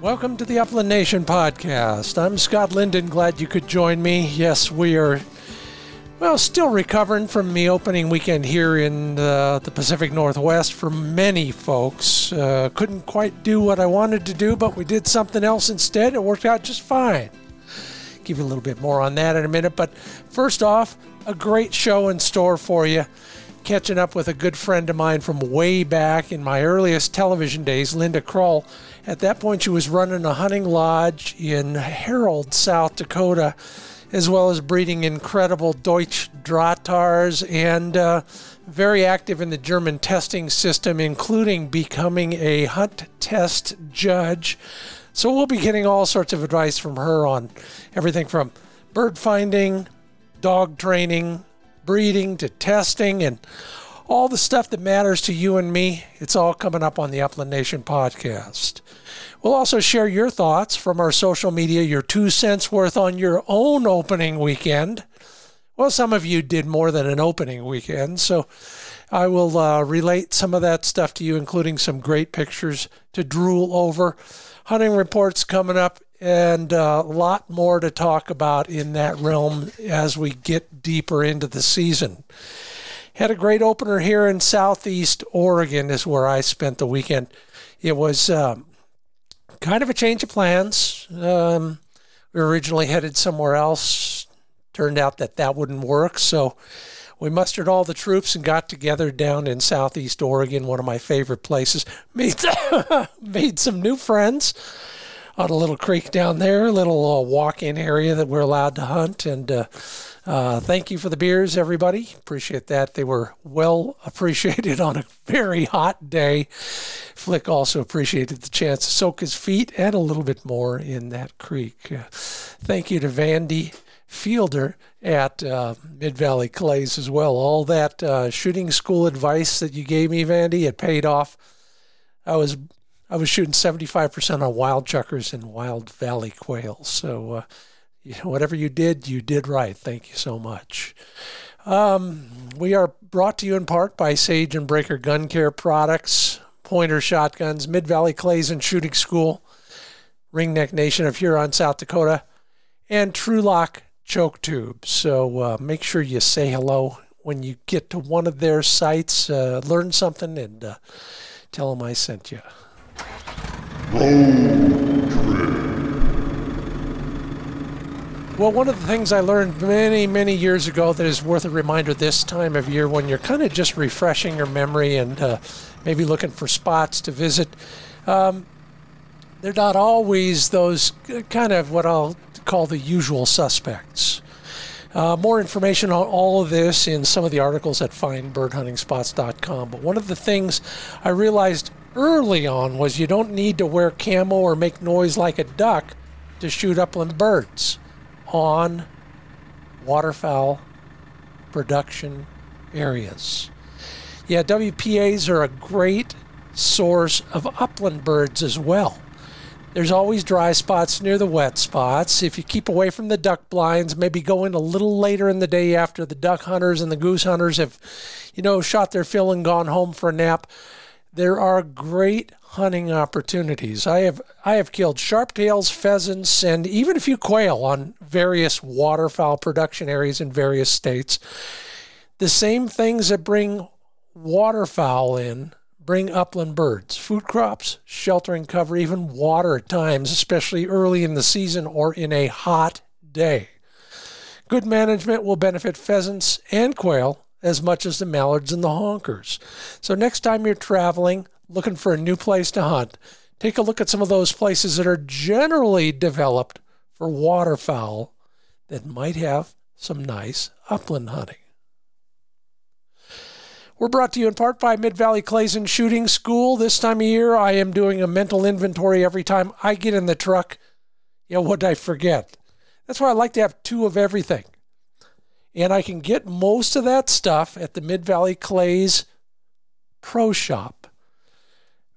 Welcome to the Upland Nation podcast. I'm Scott Linden. Glad you could join me. Yes, we are, well, still recovering from the opening weekend here in uh, the Pacific Northwest for many folks. Uh, couldn't quite do what I wanted to do, but we did something else instead. It worked out just fine. Give you a little bit more on that in a minute. But first off, a great show in store for you catching up with a good friend of mine from way back in my earliest television days, Linda Kroll. At that point, she was running a hunting lodge in Harrold, South Dakota, as well as breeding incredible Deutsch Drahthaars and uh, very active in the German testing system, including becoming a hunt test judge. So we'll be getting all sorts of advice from her on everything from bird finding, dog training, breeding to testing and all the stuff that matters to you and me. It's all coming up on the Upland Nation podcast. We'll also share your thoughts from our social media, your two cents worth on your own opening weekend. Well, some of you did more than an opening weekend, so I will uh, relate some of that stuff to you, including some great pictures to drool over. Hunting reports coming up and uh, a lot more to talk about in that realm as we get deeper into the season. Had a great opener here in Southeast Oregon, is where I spent the weekend. It was um, kind of a change of plans. Um, we originally headed somewhere else. Turned out that that wouldn't work, so we mustered all the troops and got together down in Southeast Oregon, one of my favorite places. Made made some new friends on a little creek down there, a little uh, walk-in area that we're allowed to hunt. And uh, uh, thank you for the beers, everybody. Appreciate that. They were well appreciated on a very hot day. Flick also appreciated the chance to soak his feet and a little bit more in that creek. Uh, thank you to Vandy Fielder at uh, Mid Valley Clays as well. All that uh, shooting school advice that you gave me, Vandy, it paid off. I was I was shooting 75% on wild chukars and wild valley quails. So, uh, whatever you did, you did right. Thank you so much. Um, we are brought to you in part by Sage and Braker Gun Care Products, Pointer Shotguns, Mid Valley Clays and Shooting School, Ringneck Nation of Huron, South Dakota, and Trulock Choke Tube. So uh, make sure you say hello when you get to one of their sites, uh, learn something, and uh, tell them I sent you. Well, one of the things I learned many, many years ago that is worth a reminder this time of year when you're kind of just refreshing your memory and uh, maybe looking for spots to visit, um, they're not always those kind of what I'll call the usual suspects. Uh, more information on all of this in some of the articles at findbirdhuntingspots.com. But one of the things I realized early on was you don't need to wear camo or make noise like a duck to shoot upland birds on waterfowl production areas. Yeah, WPAs are a great source of upland birds as well. There's always dry spots near the wet spots. If you keep away from the duck blinds, maybe go in a little later in the day after the duck hunters and the goose hunters have, you know, shot their fill and gone home for a nap there are great hunting opportunities. I have I have killed sharptails, pheasants, and even a few quail on various waterfowl production areas in various states. The same things that bring waterfowl in bring upland birds, food crops, sheltering cover, even water at times, especially early in the season or in a hot day. Good management will benefit pheasants and quail as much as the mallards and the honkers. So next time you're traveling, looking for a new place to hunt, take a look at some of those places that are generally developed for waterfowl that might have some nice upland hunting. We're brought to you in part by Mid Valley Clays and Shooting School. This time of year, I am doing a mental inventory every time I get in the truck. Yeah, what did I forget? That's why I like to have two of everything. And I can get most of that stuff at the Mid Valley Clays Pro Shop.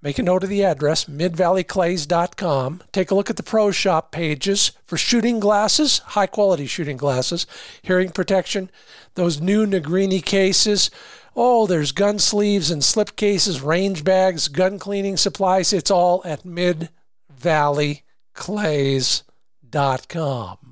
Make a note of the address, midvalleyclays.com. Take a look at the Pro Shop pages for shooting glasses, high quality shooting glasses, hearing protection, those new Negrini cases. Oh, there's gun sleeves and slip cases, range bags, gun cleaning supplies. It's all at Mid valleyclays.com.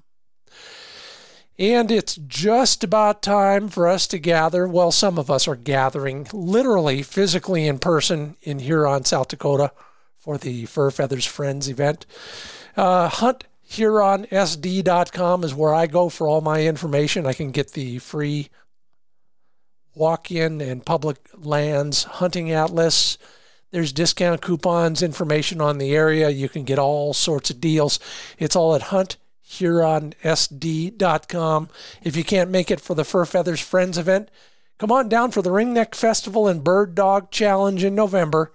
And it's just about time for us to gather. Well, some of us are gathering literally, physically in person in Huron, South Dakota for the Fur Feathers Friends event. Uh, HuntHuronSD.com is where I go for all my information. I can get the free walk in and public lands hunting atlas. There's discount coupons, information on the area. You can get all sorts of deals. It's all at hunthuronsd.com. If you can't make it for the Fur Feathers Friends event, come on down for the Ringneck Festival and Bird Dog Challenge in November.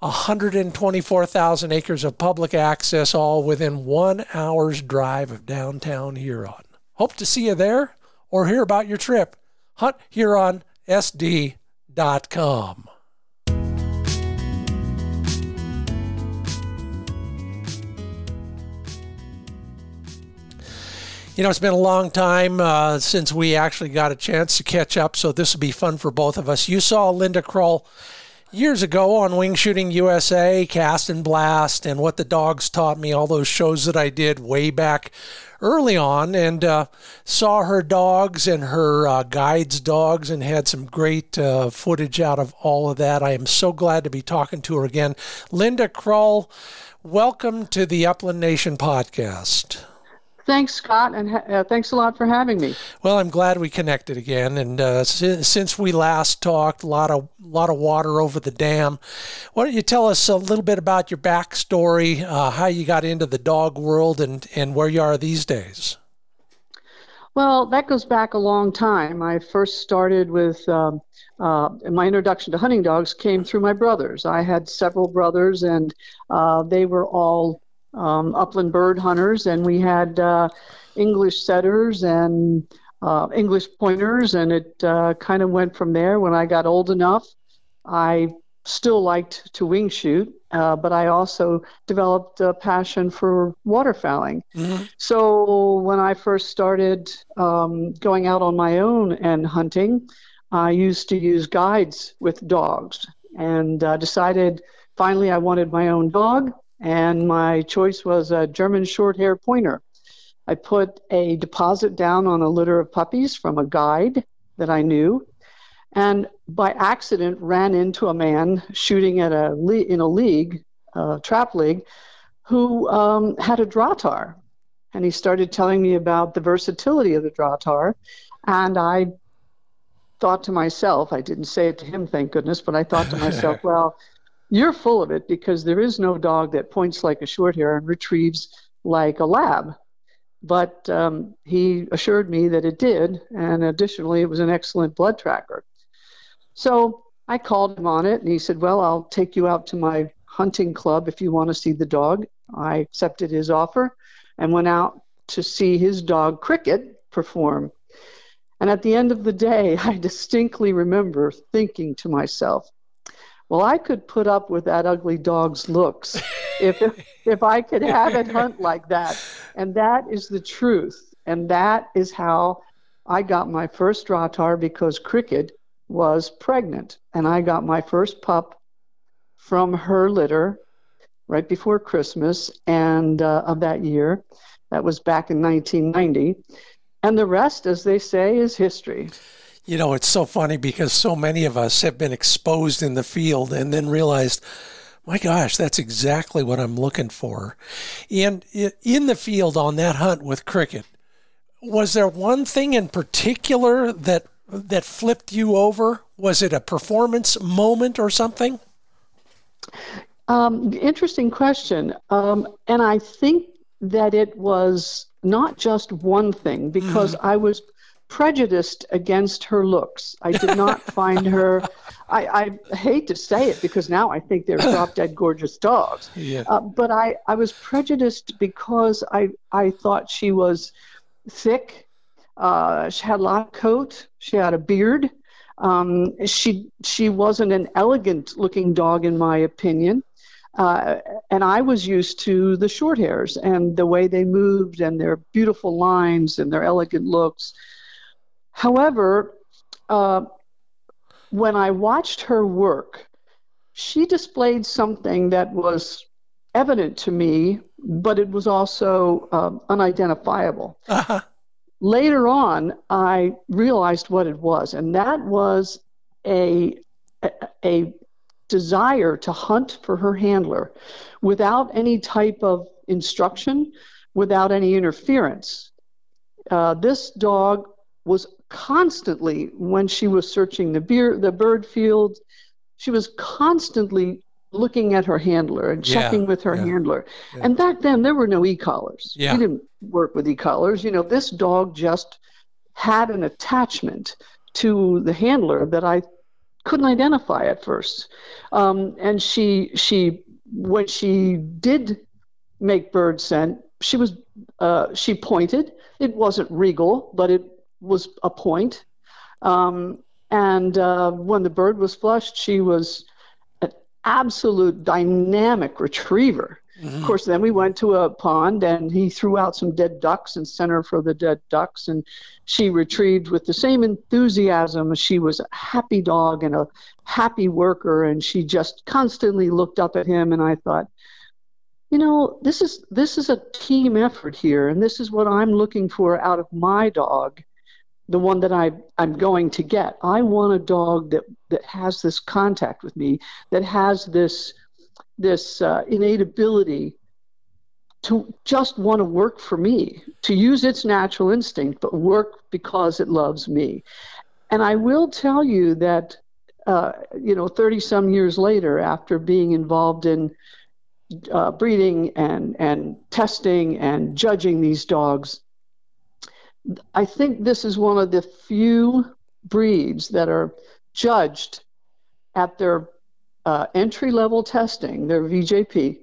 124,000 acres of public access, all within one hour's drive of downtown Huron. Hope to see you there or hear about your trip. HuntHuronSD.com. You know, it's been a long time uh, since we actually got a chance to catch up, so this will be fun for both of us. You saw Linda Kroll years ago on Wing Shooting USA, Cast and Blast, and What the Dogs Taught Me, all those shows that I did way back early on, and uh, saw her dogs and her uh, guides' dogs, and had some great uh, footage out of all of that. I am so glad to be talking to her again. Linda Kroll, welcome to the Upland Nation podcast. Thanks, Scott, and uh, thanks a lot for having me. Well, I'm glad we connected again. And uh, si- since we last talked, a lot of lot of water over the dam. Why don't you tell us a little bit about your backstory, uh, how you got into the dog world, and and where you are these days? Well, that goes back a long time. I first started with um, uh, my introduction to hunting dogs came through my brothers. I had several brothers, and uh, they were all um, upland bird hunters, and we had uh, English setters and uh, English pointers, and it uh, kind of went from there. When I got old enough, I still liked to wing shoot, uh, but I also developed a passion for waterfowling. Mm-hmm. So when I first started um, going out on my own and hunting, I used to use guides with dogs and uh, decided finally I wanted my own dog and my choice was a German short hair pointer. I put a deposit down on a litter of puppies from a guide that I knew, and by accident ran into a man shooting at a le- in a league, a trap league, who um, had a Drahthaar, and he started telling me about the versatility of the Drahthaar, and I thought to myself, I didn't say it to him, thank goodness, but I thought to myself, well, you're full of it because there is no dog that points like a short hair and retrieves like a lab. But um, he assured me that it did, and additionally, it was an excellent blood tracker. So I called him on it, and he said, Well, I'll take you out to my hunting club if you want to see the dog. I accepted his offer and went out to see his dog Cricket perform. And at the end of the day, I distinctly remember thinking to myself, well, I could put up with that ugly dog's looks if, if I could have it hunt like that. And that is the truth. And that is how I got my first Drahthaar because Cricket was pregnant. And I got my first pup from her litter right before Christmas and uh, of that year. That was back in 1990. And the rest, as they say, is history. You know, it's so funny because so many of us have been exposed in the field and then realized, my gosh, that's exactly what I'm looking for. And in the field on that hunt with cricket, was there one thing in particular that that flipped you over? Was it a performance moment or something? Um, interesting question. Um, and I think that it was not just one thing because mm. I was prejudiced against her looks. I did not find her. I, I, hate to say it because now I think they're drop dead gorgeous dogs. Yeah. Uh, but I, I was prejudiced because I, I thought she was thick. Uh, she had a lot of coat. She had a beard. Um, she she wasn't an elegant looking dog in my opinion. Uh, and I was used to the short hairs and the way they moved and their beautiful lines and their elegant looks. However, uh, when I watched her work, she displayed something that was evident to me, but it was also um, unidentifiable. Uh-huh. Later on, I realized what it was, and that was a, a, a desire to hunt for her handler without any type of instruction, without any interference. Uh, this dog was constantly, when she was searching the, beer, the bird field, she was constantly looking at her handler and checking yeah, with her yeah, handler. Yeah. And back then, there were no e collars. Yeah. We didn't work with e collars. You know, this dog just had an attachment to the handler that I couldn't identify at first. Um, and she, she, when she did make bird scent, she was, uh, she pointed. It wasn't regal, but it was a point. Um, and uh, when the bird was flushed, she was an absolute dynamic retriever. Mm-hmm. Of course, then we went to a pond and he threw out some dead ducks and sent her for the dead ducks. And she retrieved with the same enthusiasm. She was a happy dog and a happy worker. And she just constantly looked up at him. And I thought, you know, this is this is a team effort here, and this is what I'm looking for out of my dog the one that I, I'm going to get. I want a dog that, that has this contact with me, that has this, this uh, innate ability to just want to work for me, to use its natural instinct, but work because it loves me. And I will tell you that, uh, you know, 30 some years later, after being involved in uh, breeding and, and testing and judging these dogs, I think this is one of the few breeds that are judged at their uh, entry level testing, their VJP,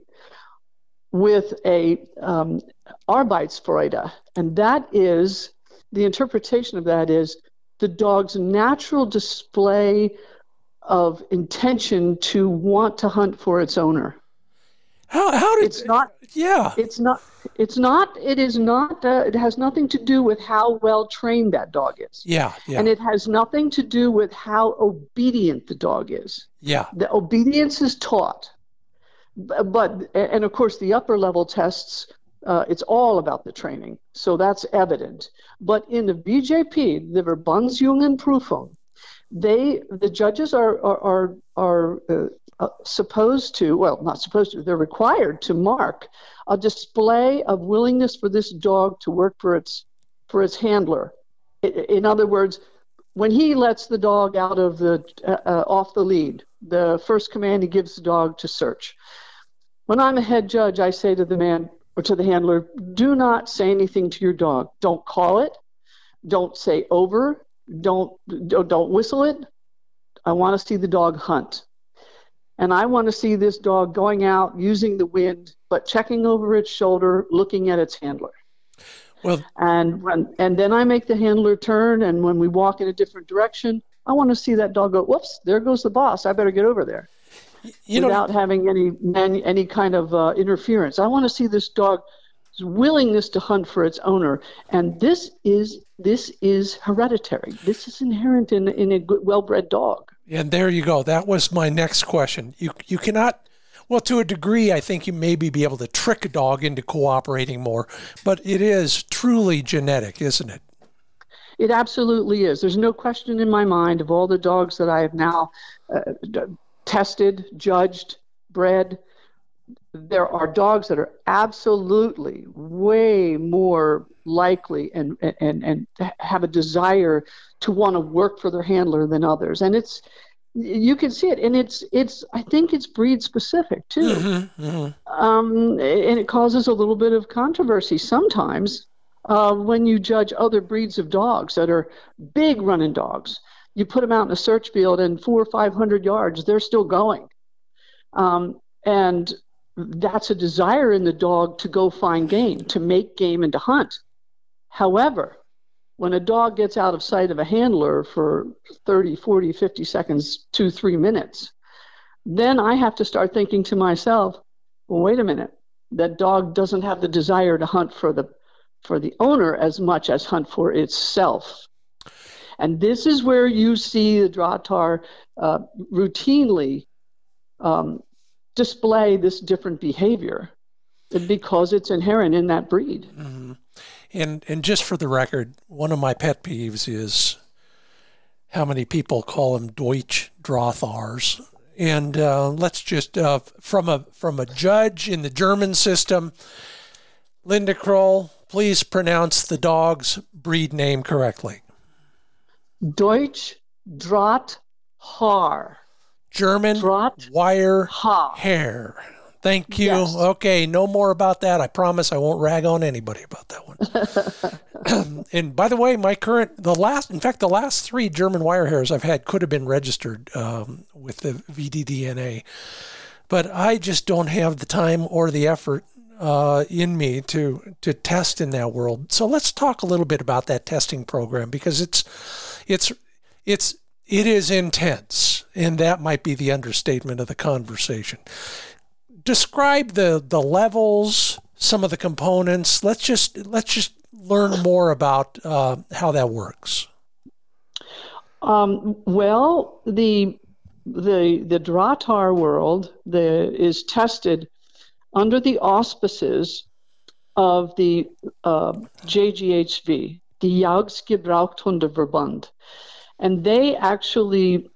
with a um, Arbeitsfreude. And that is, the interpretation of that is the dog's natural display of intention to want to hunt for its owner. How, how did it's not? Yeah, it's not. It's not. It is not. Uh, it has nothing to do with how well trained that dog is. Yeah, yeah. And it has nothing to do with how obedient the dog is. Yeah. The obedience is taught, but and of course the upper level tests. Uh, it's all about the training, so that's evident. But in the VJP, the Verbandsjugendprüfung, they the judges are are are, are uh, uh, supposed to, well, not supposed to, they're required to mark a display of willingness for this dog to work for its for its handler. In other words, when he lets the dog out of the uh, uh, off the lead, the first command he gives the dog to search. When I'm a head judge, I say to the man or to the handler, do not say anything to your dog. Don't call it. Don't say over. Don't don't whistle it. I want to see the dog hunt. And I want to see this dog going out using the wind, but checking over its shoulder, looking at its handler. Well, and when and then I make the handler turn, and when we walk in a different direction, I want to see that dog go. Whoops! There goes the boss. I better get over there. You without having any any kind of uh, interference. I want to see this dog's willingness to hunt for its owner, and this is this is hereditary. This is inherent in in a good, well-bred dog. And there you go. That was my next question. You you cannot well to a degree I think you maybe be able to trick a dog into cooperating more, but it is truly genetic, isn't it? It absolutely is. There's no question in my mind of all the dogs that I have now uh, tested, judged, bred. There are dogs that are absolutely way more likely and and and have a desire to want to work for their handler than others. And it's you can see it and it's it's i think it's breed specific too. Mm-hmm, mm-hmm. Um, and it causes a little bit of controversy sometimes uh, when you judge other breeds of dogs that are big running dogs. You put them out in a search field and four or five hundred yards they're still going. Um, and that's a desire in the dog to go find game to make game and to hunt However, when a dog gets out of sight of a handler for 30, 40, 50 seconds, two, three minutes, then I have to start thinking to myself, well, wait a minute, that dog doesn't have the desire to hunt for the for the owner as much as hunt for itself. And this is where you see the Drahthaar uh, routinely um, display this different behavior because it's inherent in that breed. Mm-hmm. And and just for the record, one of my pet peeves is how many people call them Deutsch Drahthaars. And uh, let's just uh, from a from a judge in the German system, Linda Kroll, please pronounce the dog's breed name correctly. Deutsch Drahthaar. German Draht wire hair. Thank you. Yes. Okay, no more about that. I promise I won't rag on anybody about that one. and by the way, my current, the last, in fact, the last three German wire hairs I've had could have been registered um, with the VDDNA, but I just don't have the time or the effort uh, in me to to test in that world. So let's talk a little bit about that testing program because it's it's it's it is intense, and that might be the understatement of the conversation describe the the levels, some of the components. Let's just let's just learn more about uh, how that works. Um, well, the the the Drahthaar world the, is tested under the auspices of the uh, JGHV, the Jagdgebrauchshundverband, and they actually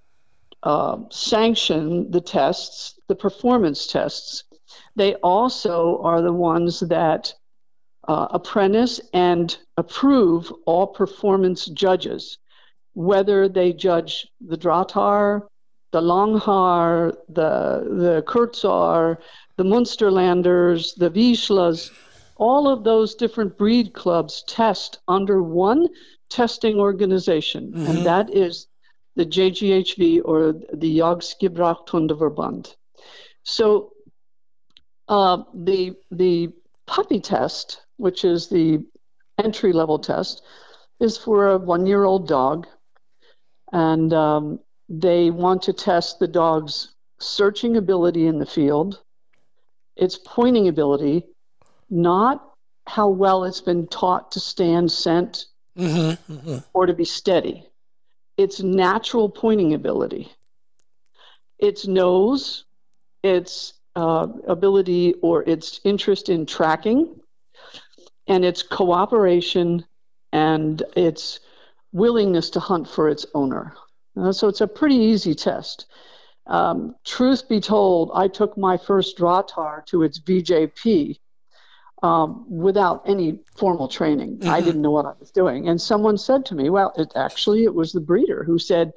uh, sanction the tests, the performance tests. They also are the ones that uh, apprentice and approve all performance judges, whether they judge the Drahthaar, the Langhaar, the, the Kurzhaar, the Munsterlanders, the Vizslas, all of those different breed clubs test under one testing organization, mm-hmm. and that is the JGHV or the Jagdgebrauchshundverband. So uh, the the puppy test, which is the entry level test, is for a one year old dog, and um, they want to test the dog's searching ability in the field, its pointing ability, not how well it's been taught to stand scent mm-hmm, mm-hmm. or to be steady its natural pointing ability, its nose, its uh, ability or its interest in tracking, and its cooperation and its willingness to hunt for its owner. Uh, so it's a pretty easy test. Um, truth be told, I took my first Drahthaar to its VJP um, without any formal training. Mm-hmm. I didn't know what I was doing. And someone said to me, well, it, actually, it was the breeder who said,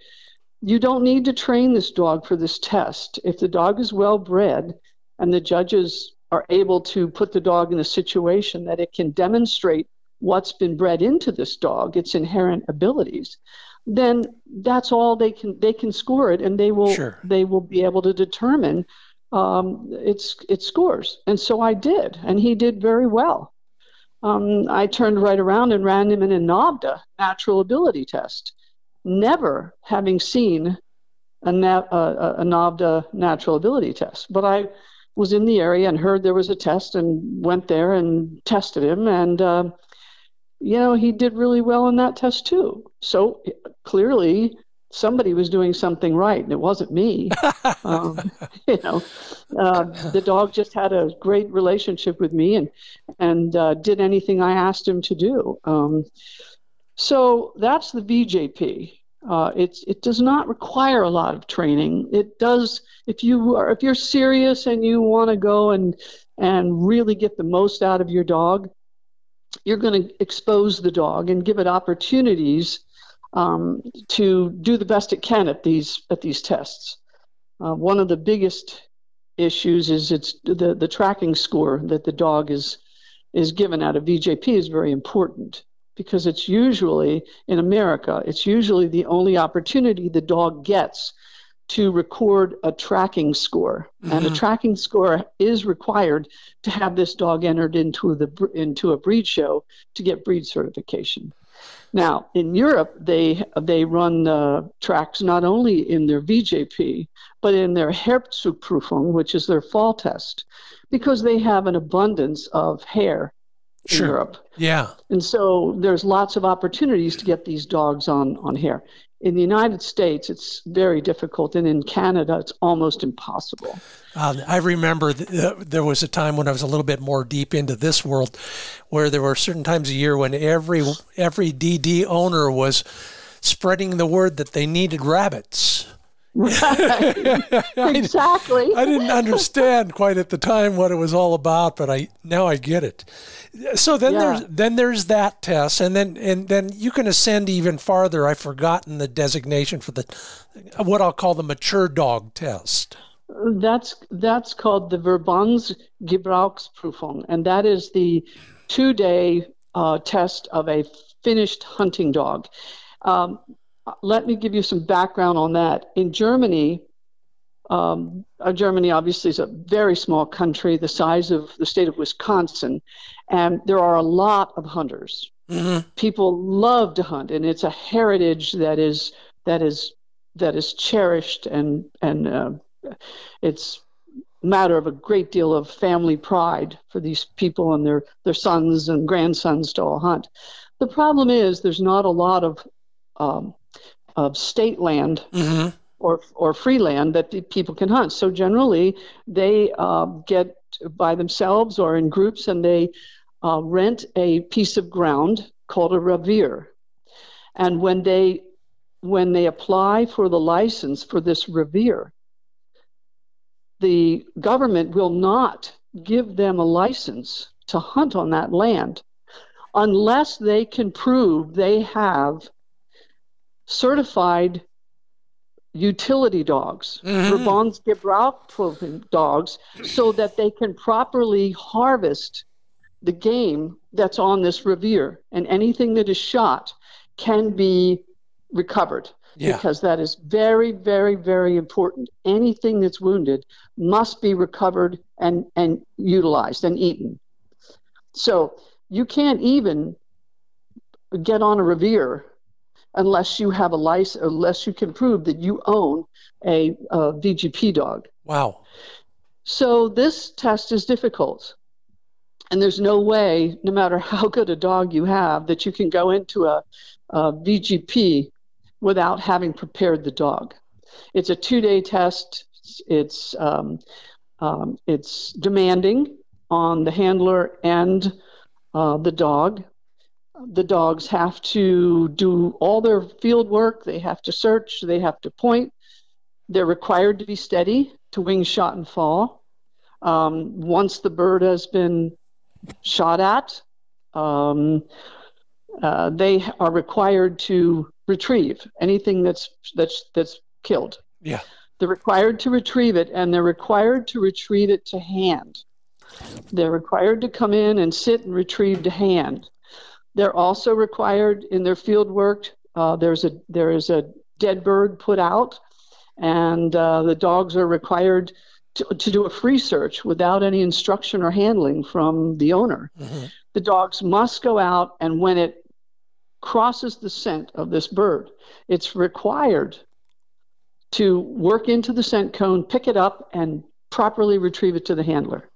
you don't need to train this dog for this test. If the dog is well bred and the judges are able to put the dog in a situation that it can demonstrate what's been bred into this dog, its inherent abilities, then that's all they can they can score it and they will sure. they will be able to determine um, it's it scores. And so I did, and he did very well. Um, I turned right around and ran him in a NAVHDA natural ability test, never having seen a, na- a, a NAVHDA natural ability test. But I was in the area and heard there was a test and went there and tested him, and uh, you know he did really well in that test too. So clearly somebody was doing something right, and it wasn't me. um, you know, uh, the dog just had a great relationship with me and and uh, did anything I asked him to do. Um, so that's the VJP. Uh, it's it does not require a lot of training. It does if you are if you're serious and you want to go and and really get the most out of your dog, you're going to expose the dog and give it opportunities um, to do the best it can at these at these tests. Uh, one of the biggest issues is it's the, the tracking score that the dog is is given out of VJP is very important because it's usually in America it's usually the only opportunity the dog gets to record a tracking score mm-hmm. and a mm-hmm. tracking score is required to have this dog entered into the into a breed show to get breed certification now, in Europe, they they run uh, tracks not only in their VJP but in their Herbstzuchtprüfung, which is their fall test, because they have an abundance of hare in sure. Europe. Yeah. And so there's lots of opportunities to get these dogs on on hare. In the United States, it's very difficult, and in Canada, it's almost impossible. Uh, I remember th- uh, there was a time when I was a little bit more deep into this world, where there were certain times a year when every every DD owner was spreading the word that they needed rabbits. Right. exactly. I didn't understand quite at the time what it was all about, but I now I get it. So then yeah. there's then there's that test, and then and then you can ascend even farther. I've forgotten the designation for the what I'll call the mature dog test. That's that's called the Verbandsgebrauchsprüfung, and that is the two-day uh, test of a finished hunting dog. Um, let me give you some background on that. In Germany, um, uh, Germany obviously is a very small country, the size of the state of Wisconsin, and there are a lot of hunters. Mm-hmm. People love to hunt, and it's a heritage that is that is that is cherished, and and uh, it's matter of a great deal of family pride for these people and their their sons and grandsons to all hunt. The problem is there's not a lot of um, of state land mm-hmm. or or free land that people can hunt. So generally, they uh, get by themselves or in groups, and they uh, rent a piece of ground called a revier. And when they when they apply for the license for this revier, the government will not give them a license to hunt on that land unless they can prove they have certified utility dogs, mm-hmm. dogs, so that they can properly harvest the game that's on this revier. And anything that is shot can be recovered. Yeah. Because that is very, very, very important. Anything that's wounded must be recovered and, and utilized and eaten. So you can't even get on a revier unless you have a license, unless you can prove that you own a, a VGP dog. Wow. So this test is difficult. And there's no way, no matter how good a dog you have, that you can go into a, a VGP without having prepared the dog. It's a two day test. It's, um, um, it's demanding on the handler and uh, the dog the dogs have to do all their field work, they have to search, they have to point. They're required to be steady to wing shot and fall. Um, once the bird has been shot at, um, uh, they are required to retrieve anything that's that's that's killed. Yeah. They're required to retrieve it, and they're required to retrieve it to hand. They're required to come in and sit and retrieve to hand. They're also required in their field work. Uh, there's a there is a dead bird put out, and uh, the dogs are required to, to do a free search without any instruction or handling from the owner. Mm-hmm. The dogs must go out, and when it crosses the scent of this bird, it's required to work into the scent cone, pick it up, and properly retrieve it to the handler.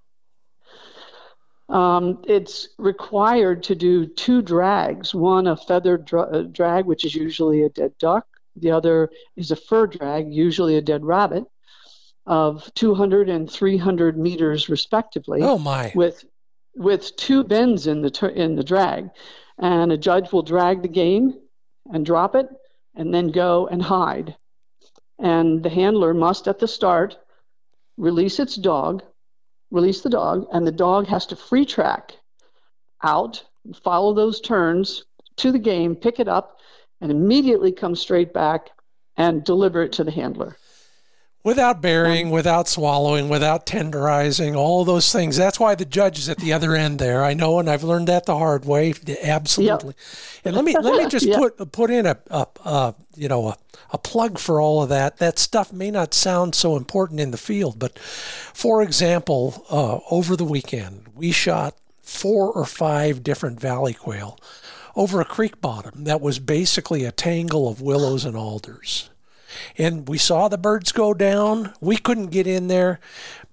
Um, it's required to do two drags one a feathered dra- uh, drag, which is usually a dead duck, the other is a fur drag, usually a dead rabbit, of 200 and 300 meters respectively. Oh, my. With, with two bends in the, ter- in the drag. And a judge will drag the game and drop it and then go and hide. And the handler must, at the start, release its dog release the dog, and the dog has to free track out, follow those turns to the game, pick it up, and immediately come straight back and deliver it to the handler. Without burying, without swallowing, without tenderizing, all those things. That's why the judge is at the other end there. I know, and I've learned that the hard way. Absolutely. Yep. And let me let me just yep. put put in a, a, a you know a, a plug for all of that. That stuff may not sound so important in the field, but for example, uh, over the weekend we shot four or five different valley quail over a creek bottom that was basically a tangle of willows and alders And we saw the birds go down. We couldn't get in there,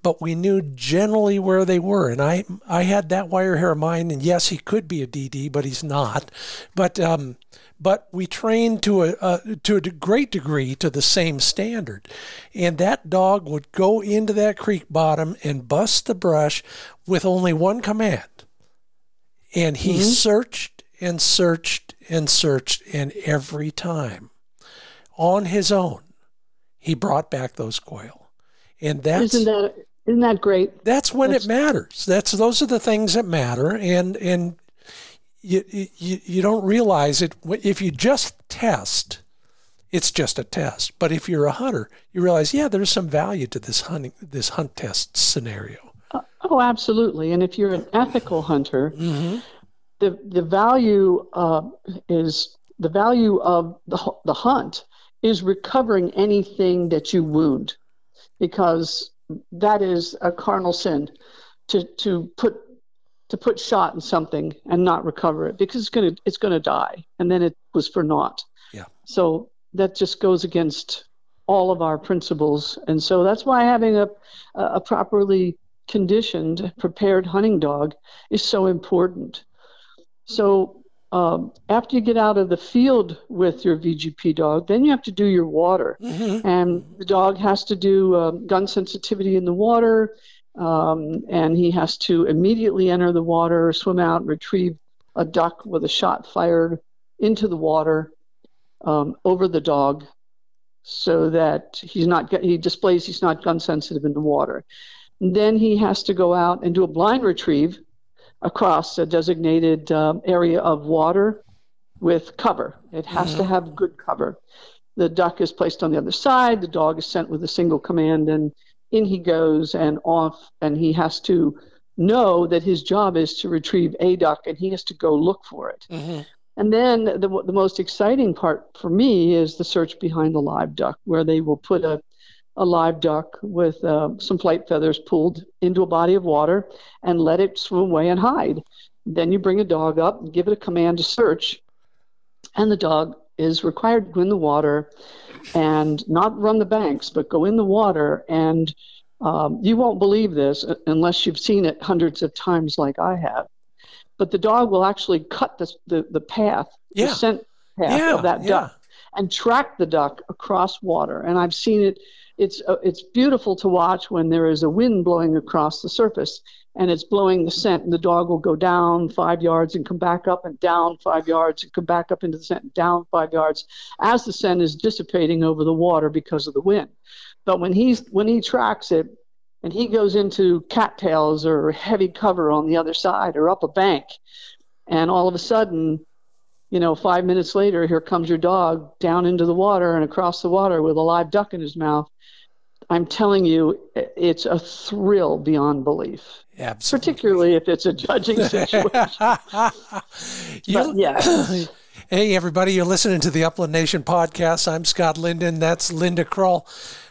but we knew generally where they were. And I, I had that wire hair of mine, and yes, he could be a DD, but he's not. But um, but we trained to a, a, to a great degree to the same standard. And that dog would go into that creek bottom and bust the brush with only one command. And he mm-hmm. searched and searched and searched, and every time on his own, he brought back those quail. And that's isn't that isn't that great? That's when that's, it matters. That's those are the things that matter, and and you, you, you don't realize it. If you just test, it's just a test. But if you're a hunter, you realize, yeah, there's some value to this hunting, this hunt test scenario. Uh, oh, absolutely. And if you're an ethical hunter, mm-hmm. the the value uh, is the value of the the hunt is recovering anything that you wound, because that is a carnal sin to to put to put shot in something and not recover it because it's gonna it's gonna die, and then it was for naught. Yeah. So that just goes against all of our principles, and so that's why having a a properly conditioned, prepared hunting dog is so important. So um, after you get out of the field with your VGP dog, then you have to do your water. Mm-hmm. And the dog has to do uh, gun sensitivity in the water um, and he has to immediately enter the water, swim out, and retrieve a duck with a shot fired into the water um, over the dog, so that he's not he displays he's not gun sensitive in the water. And then he has to go out and do a blind retrieve across a designated uh, area of water with cover. It has mm-hmm. to have good cover. The duck is placed on the other side. The dog is sent with a single command, and in he goes and off, and he has to know that his job is to retrieve a duck and he has to go look for it. Mm-hmm. And then the, the most exciting part for me is the search behind the live duck, where they will put a, a live duck with uh, some flight feathers pulled into a body of water and let it swim away and hide. Then you bring a dog up and give it a command to search, and the dog is required to go in the water and not run the banks, but go in the water. And um, you won't believe this unless you've seen it hundreds of times, like I have. But the dog will actually cut the, the, the path, yeah. the scent path yeah, of that yeah. duck, and track the duck across water. And I've seen it. It's uh, it's beautiful to watch when there is a wind blowing across the surface and it's blowing the scent, and the dog will go down five yards and come back up and down five yards and come back up into the scent and down five yards as the scent is dissipating over the water because of the wind. But when he's when he tracks it and he goes into cattails or heavy cover on the other side or up a bank, and all of a sudden, you know, five minutes later, here comes your dog down into the water and across the water with a live duck in his mouth. I'm telling you, it's a thrill beyond belief. Absolutely. Particularly if it's a judging situation. yeah. Hey, everybody, you're listening to the Upland Nation podcast. I'm Scott Linden. That's Linda Kroll.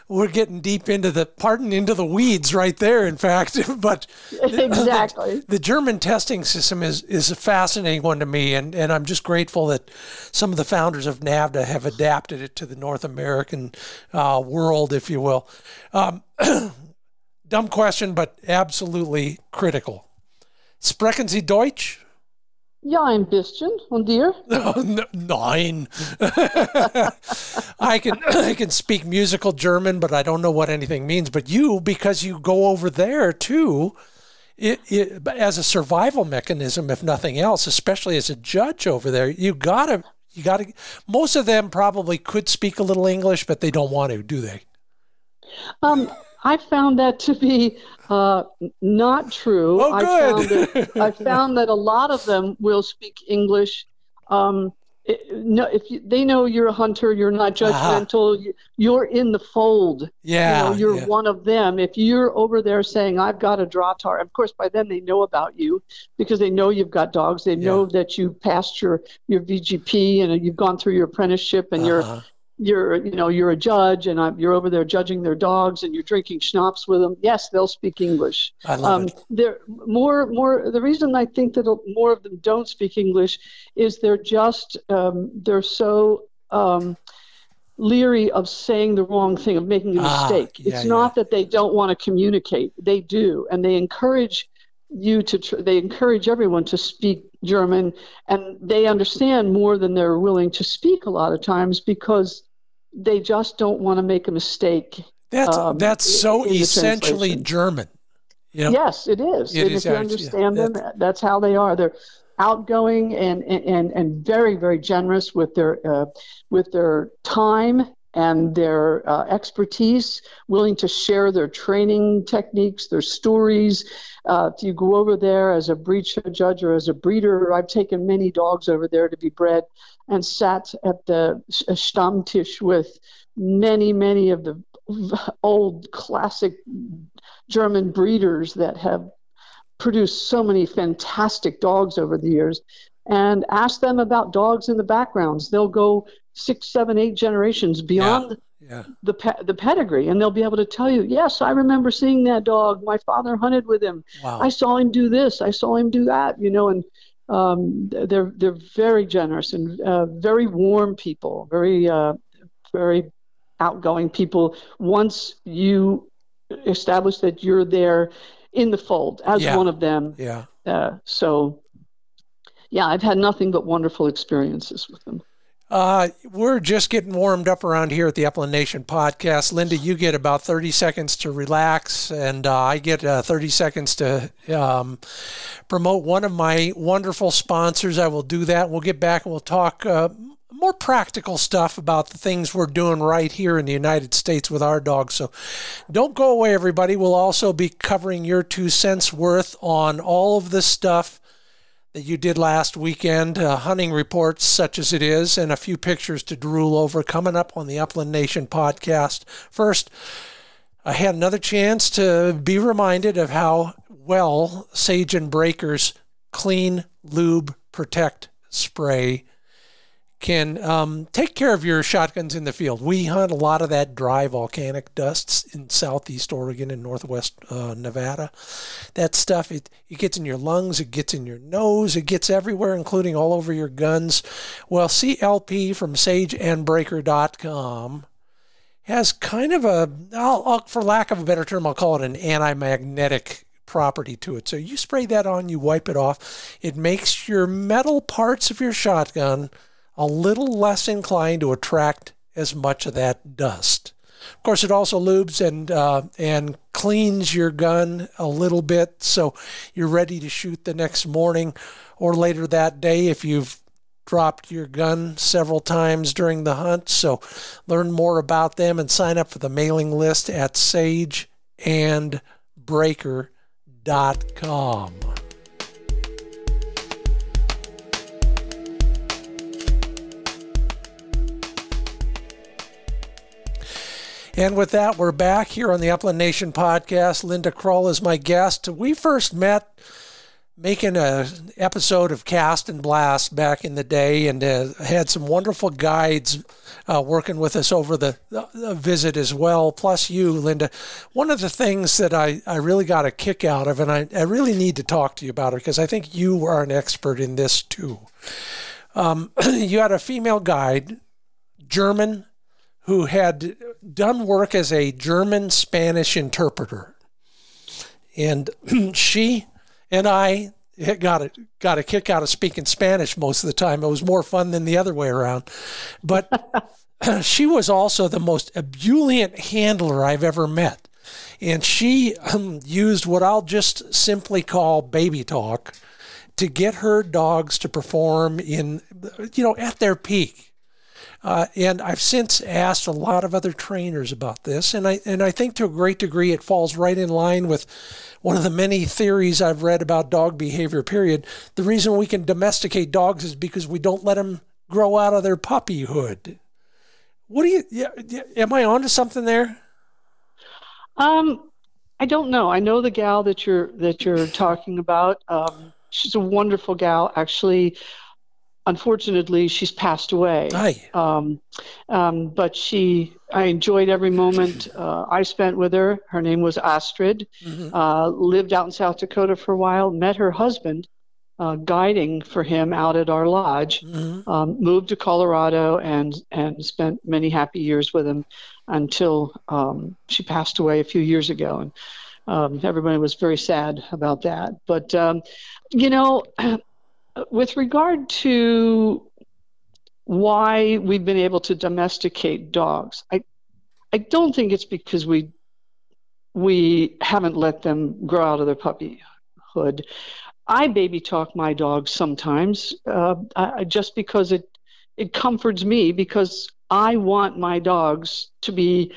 We're getting deep into the, pardon, into the weeds right there, in fact. but exactly. The, the, German testing system is, is a fascinating one to me. And, and I'm just grateful that some of the founders of NAVHDA have adapted it to the North American uh, world, if you will. Um, dumb question, but absolutely critical. Sprechen Sie Deutsch? Ja, ein bisschen. Und dir? Nein. I can I can speak musical German, but I don't know what anything means. But you, because you go over there too, it, it, as a survival mechanism, if nothing else, especially as a judge over there, you gotta you gotta. Most of them probably could speak a little English, but they don't want to, do they? Um, I found that to be uh, not true. Oh, good. I found, that, I found that a lot of them will speak English. Um, it, no, if you, they know you're a hunter, you're not judgmental. Uh-huh. You, are in the fold. Yeah, you know, you're yeah. one of them. If you're over there saying, "I've got a Drahthaar," of course, by then they know about you because they know you've got dogs. They know that you passed your your VGP and you've gone through your apprenticeship and uh-huh. you're you're you know you're a judge and I'm, you're over there judging their dogs and you're drinking schnapps with them yes they'll speak english I love um, it. they're more more the reason i think that more of them don't speak english is they're just um, they're so um, leery of saying the wrong thing, of making a Ah, mistake. yeah, it's not yeah. that they don't want to communicate; they do, and they encourage you to. Tr- they encourage everyone to speak German, and they understand more than they're willing to speak a lot of times because they just don't want to make a mistake. That's um, that's so essentially. German. You know? Yes, it is. It and is if you understand yeah, them, that's how they are. They're outgoing and and and very very generous with their uh, with their time and their uh, expertise, willing to share their training techniques, their stories. Uh, if you go over there as a breed show judge or as a breeder, I've taken many dogs over there to be bred and sat at the Stammtisch with many, many of the old classic German breeders that have produced so many fantastic dogs over the years and ask them about dogs in the backgrounds. They'll go six, seven, eight generations beyond Yeah. the pe- the pedigree, and they'll be able to tell you, yes, I remember seeing that dog. My father hunted with him. Wow. I saw him do this. I saw him do that. You know, and um, they're they're very generous and uh, very warm people. Very uh, very outgoing people. Once you establish that you're there in the fold as Yeah. one of them, yeah. uh, so yeah, I've had nothing but wonderful experiences with them. Uh, we're just getting warmed up around here at the Upland Nation podcast. Linda, you get about 30 seconds to relax, and uh, I get uh, 30 seconds to um, promote one of my wonderful sponsors. I will do that. We'll get back and we'll talk uh, more practical stuff about the things we're doing right here in the United States with our dogs. So don't go away, everybody. We'll also be covering your two cents worth on all of this stuff that you did last weekend, uh, hunting reports such as it is, and a few pictures to drool over coming up on the Upland Nation podcast. First, I had another chance to be reminded of how well Sage and Brakers Clean Lube Protect spray can um, take care of your shotguns in the field. We hunt a lot of that dry volcanic dusts in southeast Oregon and northwest uh, Nevada. That stuff, it, it gets in your lungs, it gets in your nose, it gets everywhere, including all over your guns. Well, CLP from sageandbraker.com has kind of a, I'll, I'll, for lack of a better term, I'll call it an anti-magnetic property to it. So you spray that on, you wipe it off. It makes your metal parts of your shotgun a little less inclined to attract as much of that dust. Of course, it also lubes and uh, and cleans your gun a little bit, so you're ready to shoot the next morning or later that day if you've dropped your gun several times during the hunt. So, learn more about them and sign up for the mailing list at sageandbraker.com. And with that, we're back here on the Upland Nation podcast. Linda Kroll is my guest. We first met making a episode of Cast and Blast back in the day, and uh, had some wonderful guides uh, working with us over the, the visit as well. Plus, you, Linda. One of the things that I, I really got a kick out of, and I, I really need to talk to you about it because I think you are an expert in this too. Um, you had a female guide, German, who had done work as a German Spanish interpreter. And she and I got a, got a kick out of speaking Spanish most of the time. It was more fun than the other way around. But she was also the most ebullient handler I've ever met. And she um, used what I'll just simply call baby talk to get her dogs to perform in, you know, at their peak. Uh, and I've since asked a lot of other trainers about this, and I and I think to a great degree it falls right in line with one of the many theories I've read about dog behavior. Period. The reason we can domesticate dogs is because we don't let them grow out of their puppyhood. What do you? Yeah, yeah, am I onto something there? Um, I don't know. I know the gal that you're that you're talking about. Um, she's a wonderful gal. Actually, unfortunately, she's passed away. Aye. Um, um, but she, I enjoyed every moment uh, I spent with her. Her name was Astrid. Mhm. Uh, lived out in South Dakota for a while. Met her husband, uh, guiding for him out at our lodge. Mm-hmm. Um, moved to Colorado and and spent many happy years with him until um, she passed away a few years ago. And um, everybody was very sad about that. But um, you know, with regard to why we've been able to domesticate dogs, I I don't think it's because we we haven't let them grow out of their puppyhood. I baby talk my dogs sometimes, uh, I, just because it it comforts me because I want my dogs to be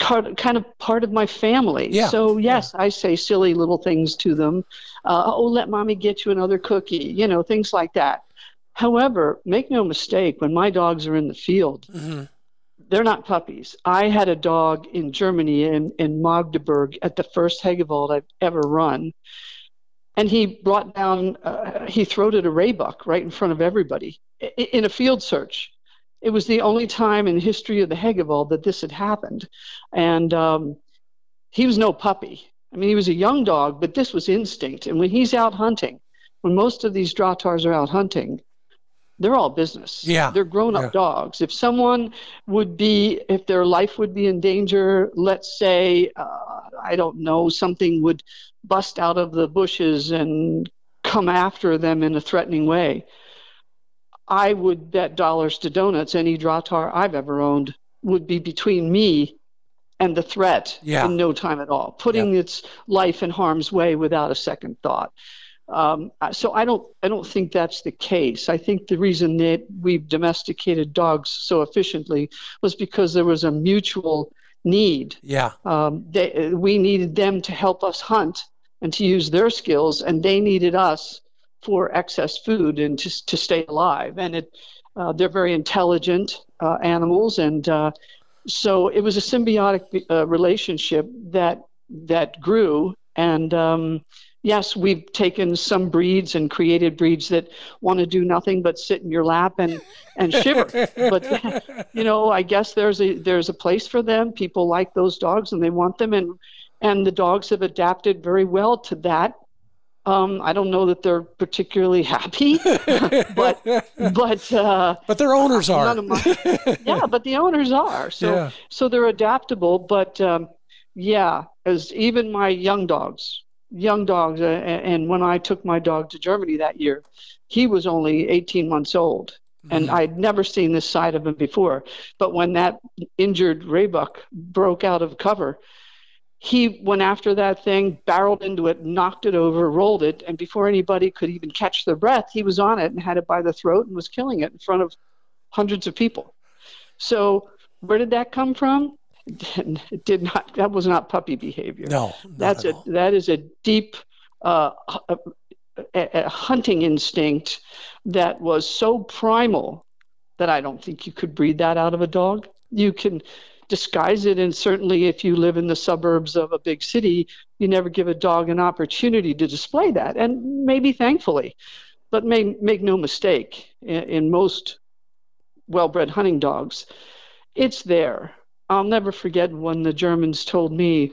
kind of part of my family. Yeah. So yes, yeah. I say silly little things to them. Uh, oh, let mommy get you another cookie. You know, things like that. However, make no mistake, when my dogs are in the field, mm-hmm. they're not puppies. I had a dog in Germany in, in Magdeburg at the first Hegewald I've ever run. And he brought down, uh, he throated a raybuck right in front of everybody in a field search. It was the only time in the history of the Hegewald that this had happened. And um, he was no puppy. I mean, he was a young dog, but this was instinct. And when he's out hunting, when most of these Drahthaars are out hunting, they're all business. Yeah. They're grown up yeah. dogs. If someone would be, if their life would be in danger, let's say, uh, I don't know, something would bust out of the bushes and come after them in a threatening way, I would bet dollars to donuts any Drahthaar I've ever owned would be between me and the threat yeah. in no time at all, putting yeah. its life in harm's way without a second thought. Um, so I don't I don't think that's the case. I think the reason that we've domesticated dogs so efficiently was because there was a mutual need. Yeah. Um, they, we needed them to help us hunt and to use their skills, and they needed us for excess food and just to stay alive. And it, uh, they're very intelligent uh, animals, and uh, so it was a symbiotic uh, relationship that that grew. And um, yes, we've taken some breeds and created breeds that want to do nothing but sit in your lap and and shiver. but you know, I guess there's a there's a place for them. People like those dogs and they want them, and and the dogs have adapted very well to that. Um, I don't know that they're particularly happy, but but uh, but their owners are. My, yeah, but the owners are. So yeah. so they're adaptable. But um, yeah, as even my young dogs, young dogs, uh, and when I took my dog to Germany that year, he was only 18 months old. And Mm-hmm. I'd never seen this side of him before. But when that injured Raybuck broke out of cover, he went after that thing, barreled into it, knocked it over, rolled it, and before anybody could even catch their breath, he was on it and had it by the throat and was killing it in front of hundreds of people. So, where did that come from? It did not. That was not puppy behavior. No, that's a that is a deep uh, a, a hunting instinct that was so primal that I don't think you could breed that out of a dog. You can disguise it. And certainly, if you live in the suburbs of a big city, you never give a dog an opportunity to display that. And maybe thankfully, but may, make no mistake, in, in most well bred hunting dogs, it's there. I'll never forget when the Germans told me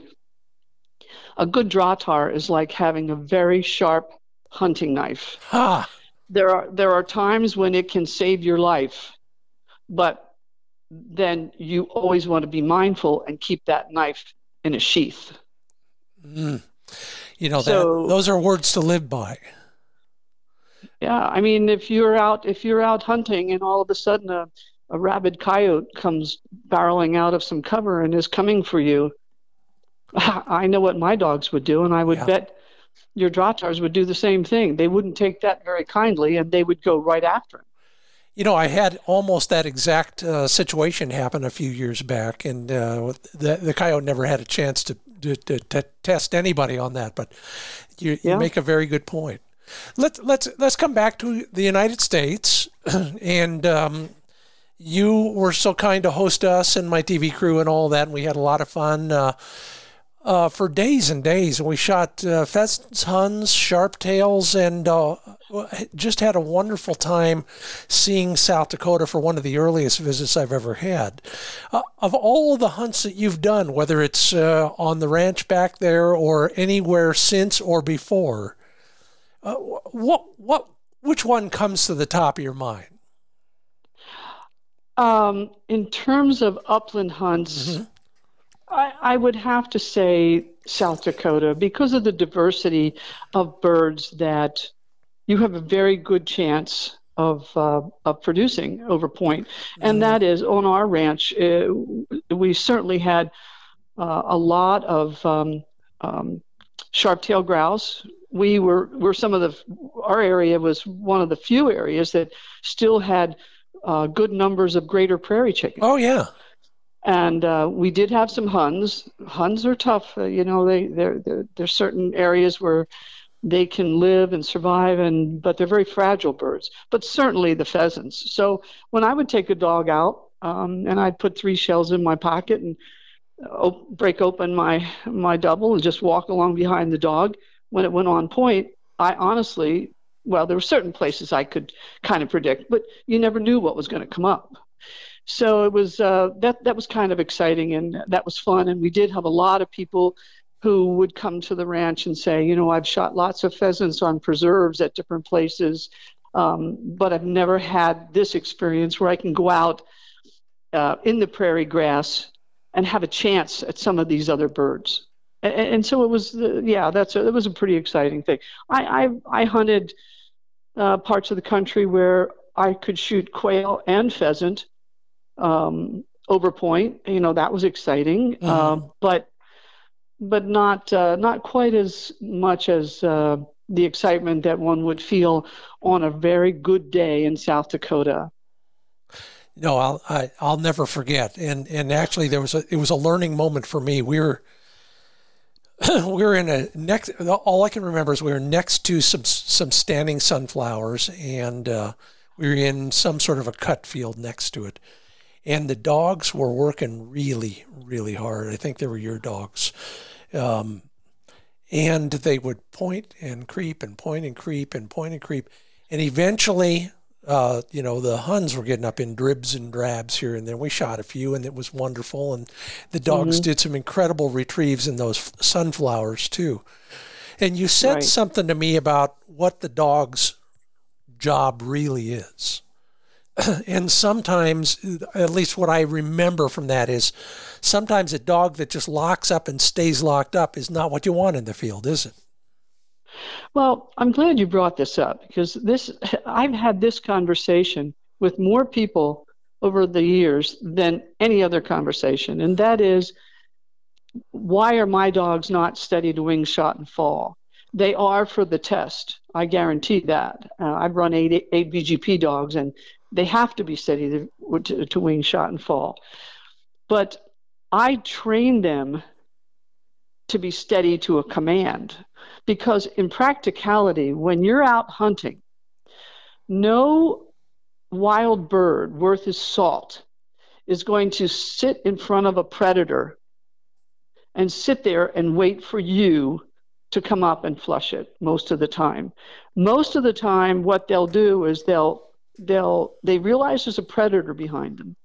a good Drahthaar is like having a very sharp hunting knife. Ha. There are there are times when it can save your life, but then you always want to be mindful and keep that knife in a sheath. Mm. You know, So- that, those are words to live by. Yeah, I mean, if you're out if you're out hunting and all of a sudden a, a rabid coyote comes barreling out of some cover and is coming for you, I know what my dogs would do, and I would Yeah. bet your Drahthaars would do the same thing. They wouldn't take that very kindly, and they would go right after him. You know, I had almost that exact uh, situation happen a few years back, and uh, the the coyote never had a chance to to, to, to test anybody on that. But you, you make a very good point. Let's let's let's come back to the United States, and um, you were so kind to host us and my TV crew and all that, and we had a lot of fun. Uh, uh, for days and days, and we shot uh, pheasants, huns, sharp tails, and uh, just had a wonderful time seeing South Dakota for one of the earliest visits I've ever had. Uh, of all of the hunts that you've done, whether it's uh, on the ranch back there or anywhere since or before, Uh, what what which one comes to the top of your mind? Um, in terms of upland hunts, mm-hmm. I, I, would have to say South Dakota because of the diversity of birds that you have a very good chance of, uh, of producing over point. Mm-hmm. And that is on our ranch, uh, we certainly had uh, a lot of um, um, sharp-tailed grouse. We were, were some of the, our area was one of the few areas that still had uh, good numbers of greater prairie chicken. Oh yeah. And uh, we did have some huns. Huns are tough. Uh, you know, they there there's certain areas where they can live and survive, and but they're very fragile birds. But certainly the pheasants. So when I would take a dog out, um, and I'd put three shells in my pocket and op- break open my my double and just walk along behind the dog. When it went on point, I honestly well, there were certain places I could kind of predict, but you never knew what was going to come up. So it was uh, that that was kind of exciting and that was fun. And we did have a lot of people who would come to the ranch and say, you know, I've shot lots of pheasants on preserves at different places, um, but I've never had this experience where I can go out uh, in the prairie grass and have a chance at some of these other birds. And, and so it was, uh, yeah, that's a, it was a pretty exciting thing. I I, I hunted uh, parts of the country where I could shoot quail and pheasant um, over point. You know that was exciting, mm-hmm. uh, but but not uh, not quite as much as uh, the excitement that one would feel on a very good day in South Dakota. No, I'll I, will i will never forget. And and actually, there was a it was a learning moment for me. We were we were in a next. All I can remember is we were next to some some standing sunflowers, and uh, we were in some sort of a cut field next to it. And the dogs were working really, really hard. I think they were your dogs. Um, and they would point and creep and point and creep and point and creep. And eventually, uh, you know, the Huns were getting up in dribs and drabs here and there. We shot a few, and it was wonderful. And the dogs mm-hmm. did some incredible retrieves in those sunflowers too. And you said right. something to me about what the dog's job really is. and sometimes, at least what I remember from that is, sometimes a dog that just locks up and stays locked up is not what you want in the field, is it? Well, I'm glad you brought this up because this I've had this conversation with more people over the years than any other conversation, and that is why are my dogs not steady to wing, shot, and fall? They are for the test. I guarantee that. Uh, I've run eight, eight VGP dogs, and they have to be steady to, to, wing, shot, and fall. But I train them to be steady to a command. Because in practicality, when you're out hunting, no wild bird worth his salt is going to sit in front of a predator and sit there and wait for you to come up and flush it most of the time. Most of the time what they'll do is they'll they'll they realize there's a predator behind them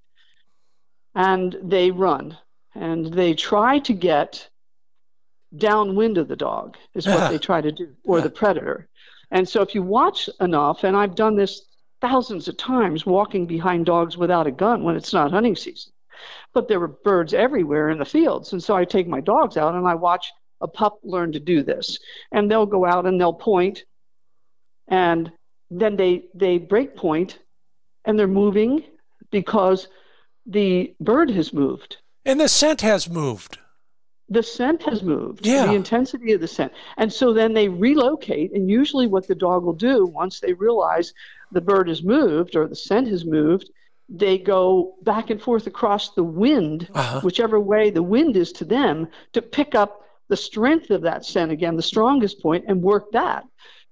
and they run and they try to get downwind of the dog is what they try to do or the predator. And so if you watch enough and i've done this thousands of times walking behind dogs without a gun when it's not hunting season but there were birds everywhere in the fields and so i take my dogs out and i watch a pup learn to do this. And they'll go out and they'll point and then they they break point and they're moving because the bird has moved and the scent has moved the scent has moved, yeah. the intensity of the scent. And so then they relocate. And usually, what the dog will do once they realize the bird has moved or the scent has moved, they go back and forth across the wind, uh-huh. whichever way the wind is to them, to pick up the strength of that scent again, the strongest point, and work that.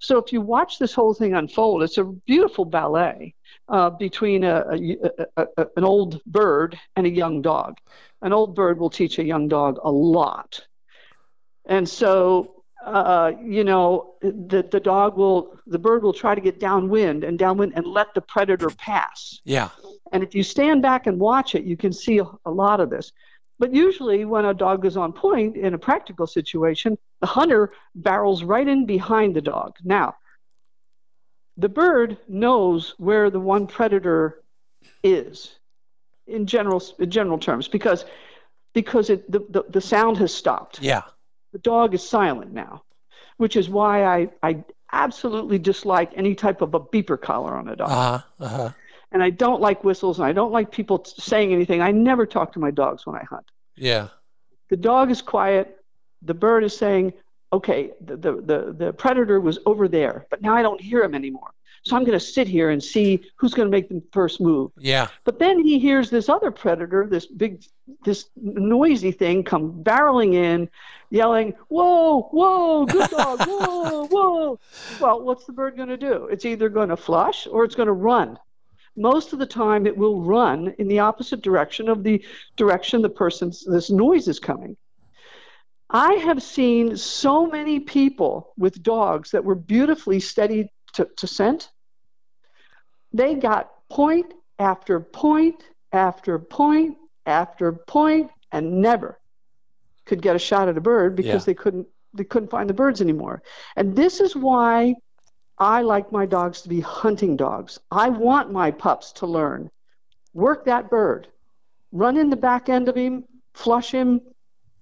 So if you watch this whole thing unfold, it's a beautiful ballet uh, between a, a, a, an old bird and a young dog an old bird will teach a young dog a lot. And so, uh, you know, the, the dog will, the bird will try to get downwind and downwind and let the predator pass. Yeah. And if you stand back and watch it, you can see a, a lot of this. But usually, when a dog is on point in a practical situation, the hunter barrels right in behind the dog. Now, the bird knows where the one predator is in general in general terms because because it, the, the, the sound has stopped. Yeah. The dog is silent now, which is why I, I absolutely dislike any type of a beeper collar on a dog. Uh-huh. Uh-huh. And I don't like whistles and I don't like people t- saying anything. I never talk to my dogs when I hunt. Yeah. The dog is quiet. The bird is saying, okay, the, the, the, the predator was over there, but now I don't hear him anymore. So I'm going to sit here and see who's going to make the first move. Yeah. But then he hears this other predator, this big, this noisy thing come barreling in, yelling, Whoa, whoa, good dog, whoa, whoa. Well, what's the bird going to do? It's either going to flush or it's going to run. Most of the time, it will run in the opposite direction of the direction the person's this noise is coming. I have seen so many people with dogs that were beautifully steady to, to scent. They got point after point after point after point and never could get a shot at a bird because Yeah. they couldn't they couldn't find the birds anymore. And this is why I like my dogs to be hunting dogs. I want my pups to learn. Work that bird. Run in the back end of him, flush him,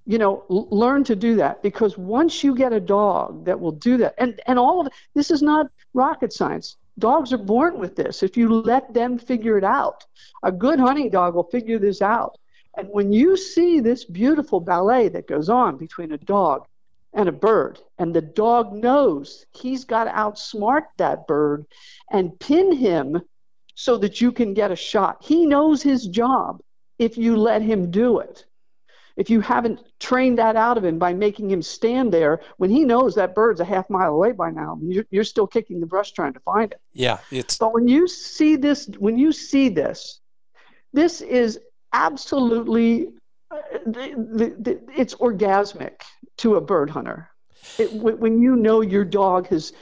you know, learn to do that because once you get a dog that will do that, and, and all of this is not rocket science. Dogs are born with this. If you let them figure it out, a good hunting dog will figure this out. And when you see this beautiful ballet that goes on between a dog and a bird, and the dog knows he's got to outsmart that bird and pin him so that you can get a shot. He knows his job if you let him do it. If you haven't trained that out of him by making him stand there when he knows that bird's a half mile away by now, you're, you're still kicking the brush trying to find it. Yeah. It's But when you see this, when you see this, this is absolutely, uh, the, the, the, it's orgasmic to a bird hunter. It, when you know your dog has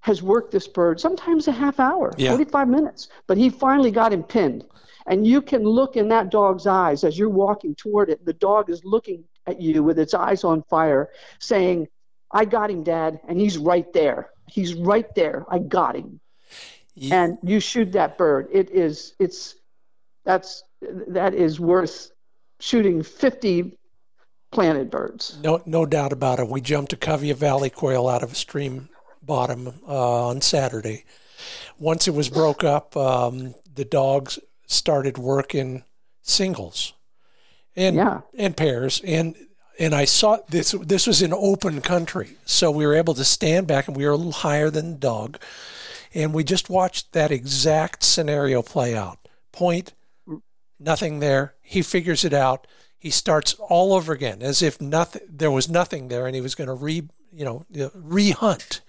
has worked this bird, sometimes a half hour, Yeah. 45 minutes, but he finally got him pinned. And you can look in that dog's eyes as you're walking toward it. The dog is looking at you with its eyes on fire, saying, I got him, Dad, and he's right there. He's right there. I got him. y- And you shoot that bird. It is it's that's that is worth shooting 50 planted birds. no no doubt about it. We jumped a covey of Valley quail out of a stream bottom uh, on Saturday. Once it was broke up, um, the dogs started working singles and Yeah. and pairs and and I saw this this was in open country so we were able to stand back and we were a little higher than the dog and we just watched that exact scenario play out point nothing there he figures it out he starts all over again as if nothing there was nothing there and he was going to re you know re-hunt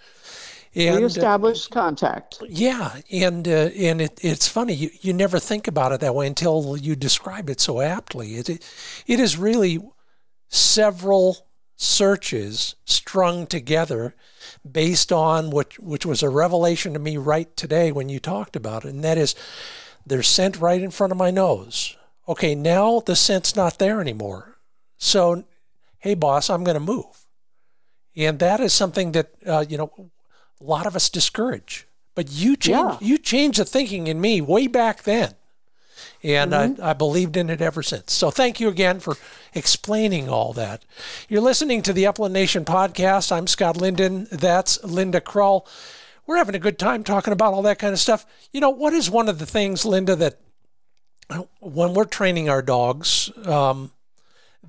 and uh, contact. yeah, and uh, and it, it's funny you, you never think about it that way until you describe it so aptly. It it is really several searches strung together based on what which was a revelation to me right today when you talked about it, and that is they're sent right in front of my nose. Okay, now the scent's not there anymore. So, hey boss, I'm going to move, and that is something that uh, you know a lot of us discourage. But you changed Yeah. you changed the thinking in me way back then. And Mm-hmm. I, I believed in it ever since. So thank you again for explaining all that. You're listening to the Upland Nation podcast. I'm Scott Linden. That's Linda Krull. We're having a good time talking about all that kind of stuff. You know, what is one of the things, Linda, that when we're training our dogs, um,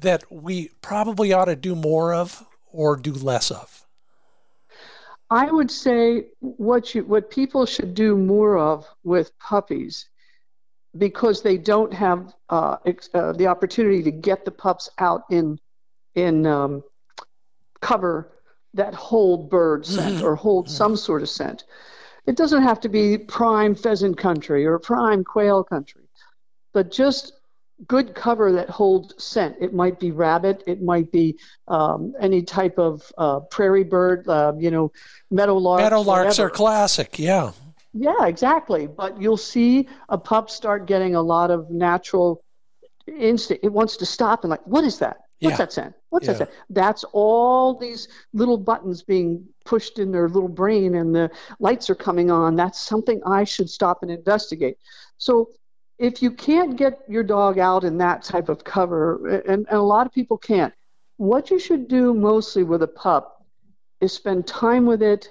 that we probably ought to do more of or do less of? I would say what you what people should do more of with puppies, because they don't have uh, ex- uh, the opportunity to get the pups out in in um, cover that hold bird scent or hold some sort of scent. It doesn't have to be prime pheasant country or prime quail country, but just good cover that holds scent. It might be rabbit, it might be um, any type of uh, prairie bird, uh, you know, meadowlarks. Meadowlarks are classic, yeah. Yeah, exactly. But you'll see a pup start getting a lot of natural instinct. It wants to stop and like, what is that? What's Yeah. that scent? What's Yeah. that? That's all these little buttons being pushed in their little brain and the lights are coming on. That's something I should stop and investigate. So if you can't get your dog out in that type of cover, and, and a lot of people can't, what you should do mostly with a pup is spend time with it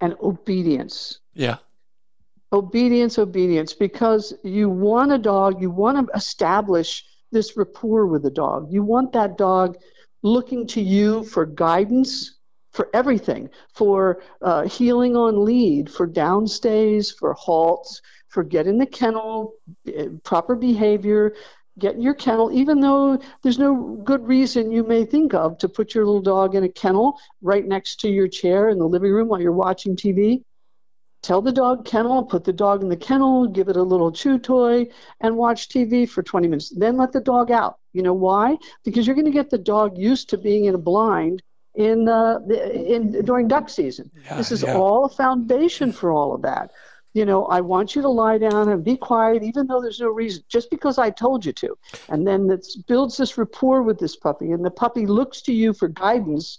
and obedience Yeah. obedience obedience because you want a dog you want to establish this rapport with the dog you want that dog looking to you for guidance for everything for uh, heeling on lead for downstays for halts for getting the kennel eh, proper behavior get in your kennel even though there's no good reason you may think of to put your little dog in a kennel right next to your chair in the living room while you're watching tv tell the dog kennel, put the dog in the kennel, give it a little chew toy, and watch TV for 20 minutes. Then let the dog out. You know why? Because you're going to get the dog used to being in a blind in uh, the, in during duck season. Yeah, this is yeah. all a foundation for all of that. You know, I want you to lie down and be quiet, even though there's no reason, just because I told you to. And then it builds this rapport with this puppy, and the puppy looks to you for guidance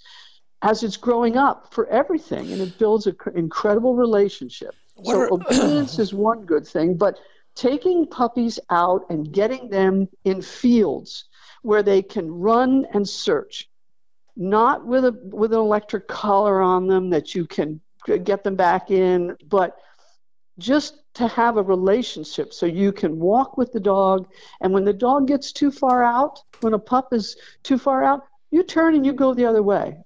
as it's growing up for everything, and it builds an incredible relationship. What so are- obedience is one good thing, but taking puppies out and getting them in fields where they can run and search, not with a with an electric collar on them that you can get them back in, but just to have a relationship so you can walk with the dog. And when the dog gets too far out when a pup is too far out you turn and you go the other way.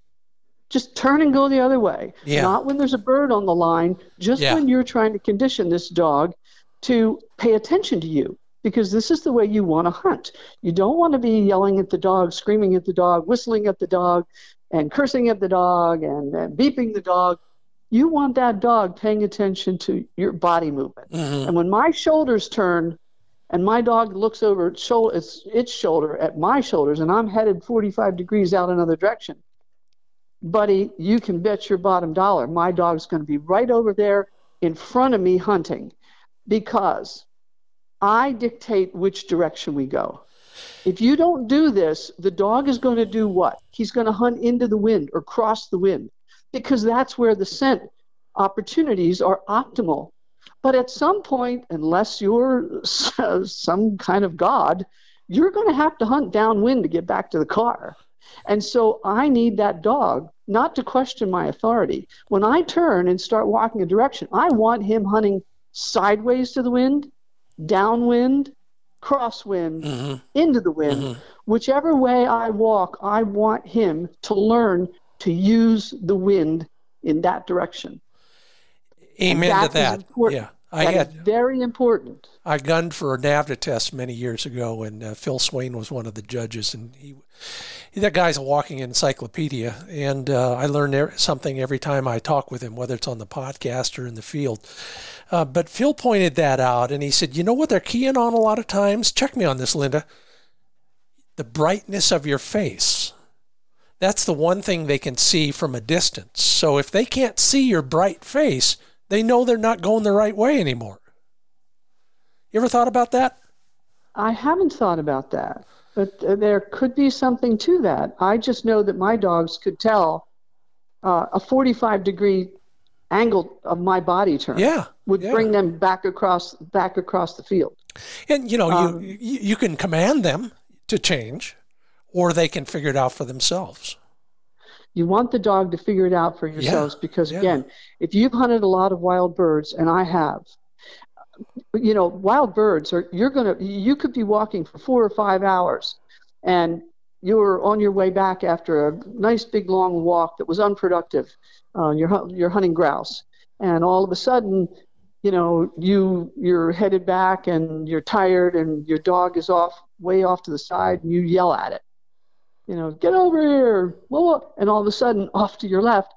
Just turn and go the other way. Yeah. not when there's a bird on the line just Yeah. when you're trying to condition this dog to pay attention to you because this is the way you want to hunt. You don't want to be yelling at the dog screaming at the dog whistling at the dog and cursing at the dog and, and beeping the dog you want that dog paying attention to your body movement Mhm. and when my shoulders turn and my dog looks over its shoulder, its, its shoulder at my shoulders, and I'm headed 45 degrees out another direction, buddy, you can bet your bottom dollar my dog's going to be right over there in front of me hunting because I dictate which direction we go. If you don't do this, the dog is going to do what? He's going to hunt into the wind or cross the wind because that's where the scent opportunities are optimal. But at some point, unless you're some kind of god, you're going to have to hunt downwind to get back to the car. And so I need that dog not to question my authority. When I turn and start walking a direction, I want him hunting sideways to the wind, downwind, crosswind, Mhm. into the wind. Mhm. Whichever way I walk, I want him to learn to use the wind in that direction. Amen that to that. Yeah. I That had very important. I gunned for a NAVDA test many years ago, and uh, Phil Swain was one of the judges, and he, he that guy's a walking encyclopedia, and uh, I learn something every time I talk with him, whether it's on the podcast or in the field. Uh, but Phil pointed that out, and he said, "You know what they're keying on a lot of times? Check me on this, Linda. The brightness of your face." That's the one thing they can see from a distance. So if they can't see your bright face, they know they're not going the right way anymore. You ever thought about that? I haven't thought about that, but uh, there could be something to that. I just know that my dogs could tell uh, a 45 degree angle of my body turn Yeah. would yeah. bring them back across back across the field. And you know, um, you, you you can command them to change, or they can figure it out for themselves. You want the dog to figure it out for yourselves because, yeah. again, if you've hunted a lot of wild birds, and I have, you know, wild birds are, you're going to, you could be walking for four or five hours and you're on your way back after a nice big long walk that was unproductive. Uh, you're, you're hunting grouse. And all of a sudden, you know, you, you're headed back and you're tired and your dog is off, way off to the side and you yell at it you know, get over here, whoa, whoa. and all of a sudden, off to your left,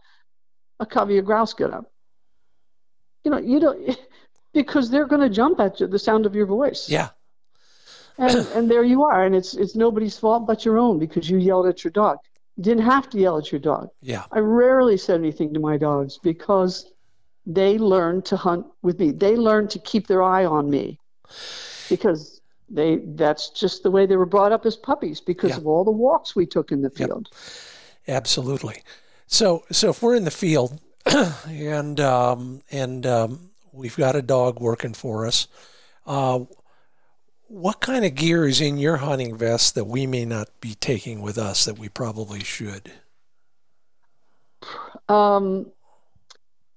a covey of grouse get up. You know, you don't, because they're going to jump at you, the sound of your voice. Yeah. And, and there you are, and it's it's nobody's fault but your own because you yelled at your dog. You didn't have to yell at your dog. Yeah. I rarely said anything to my dogs because they learn to hunt with me. They learn to keep their eye on me because they that's just the way they were brought up as puppies because Yeah. of all the walks we took in the Yep. field. Absolutely. So, so if we're in the field and um, and um, we've got a dog working for us, uh, what kind of gear is in your hunting vest that we may not be taking with us that we probably should? Um,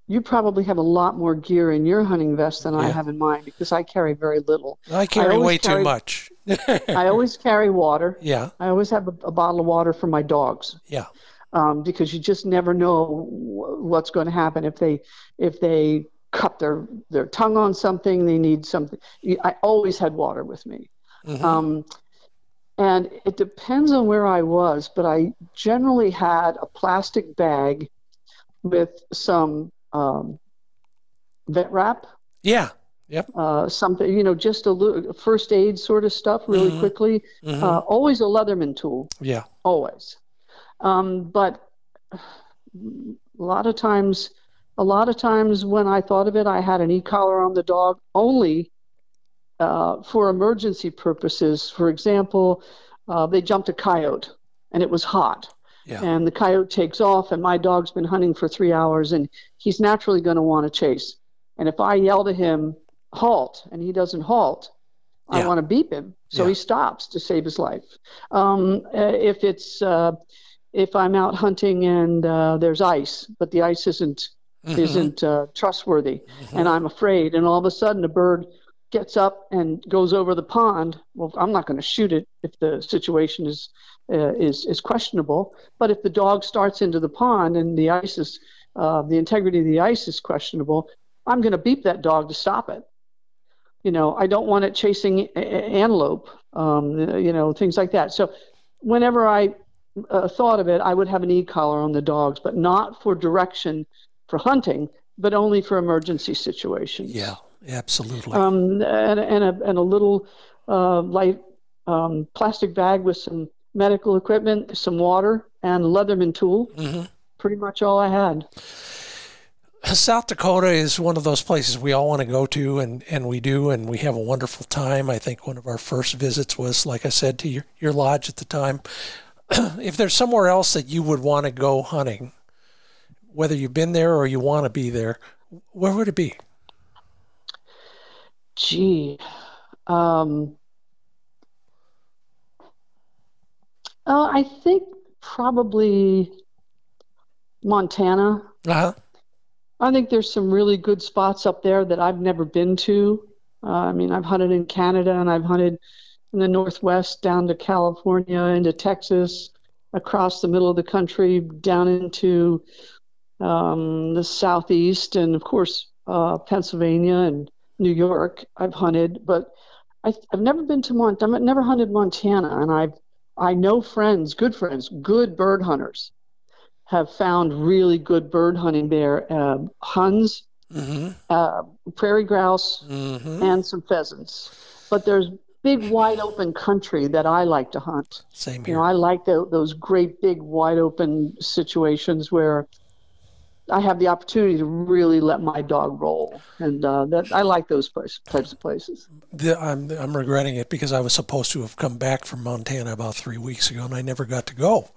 you probably have a lot more gear in your hunting vest than I have in mine because I carry very little. I carry always way too much. I always carry water. yeah, I always have a, a bottle of water for my dogs. yeah, um, because you just never know wh- what's going to happen if they if they cut their their tongue on something they need something i always had water with me Mhm. um, and it depends on where i was but i generally had a plastic bag with some um, vet wrap yeah. uh, something you know just a little first aid sort of stuff really Mhm. quickly mhm, uh, always a leatherman tool yeah, always. Um, but a lot of times, a lot of times when I thought of it, I had an e-collar on the dog only uh, for emergency purposes. For example, uh, they jumped a coyote and it was hot. Yeah. And the coyote takes off, and my dog's been hunting for three hours, and he's naturally going to want to chase. And if I yell to him, halt, and he doesn't halt, Yeah. I want to beep him. So Yeah. he stops to save his life. Um, uh, if it's uh, if I'm out hunting and uh, there's ice, but the ice isn't mhm, isn't uh, trustworthy, mhm. and I'm afraid, and all of a sudden a bird gets up and goes over the pond. Well, I'm not going to shoot it if the situation is uh, is is questionable. But if the dog starts into the pond and the ice is uh, the integrity of the ice is questionable, I'm going to beep that dog to stop it. You know, I don't want it chasing a- antelope. Um, you know, things like that. So, whenever I uh, thought of it, I would have an e-collar on the dogs, but not for direction for hunting, but only for emergency situations. yeah, absolutely. Um, and, and, a, and a little uh, light um, plastic bag with some medical equipment, some water, and a Leatherman tool. Mhm. Pretty much all I had. South Dakota is one of those places we all want to go to, and, and we do, and we have a wonderful time. I think one of our first visits was, like I said, to your, your lodge at the time. if there's somewhere else that you would want to go hunting, whether you've been there or you want to be there, where would it be? Gee. Um, uh, I think probably Montana. Uh-huh. I think there's some really good spots up there that I've never been to. Uh, I mean, I've hunted in Canada and I've hunted in the Northwest down to California, into Texas, across the middle of the country, down into um, the Southeast, and of course, uh, Pennsylvania and New York. I've hunted, but I, I've never been to Montana. I've never hunted Montana, and I've I know friends, good friends, good bird hunters have found really good bird hunting there. Uh, Huns, Mm-hmm. uh, prairie grouse, Mm-hmm. and some pheasants. But there's big, wide open country that I like to hunt. Same here. You know, I like tho- those great, big, wide open situations where I have the opportunity to really let my dog roll, and uh, that I like those place, types of places. The, I'm, I'm regretting it because I was supposed to have come back from Montana about three weeks ago and I never got to go.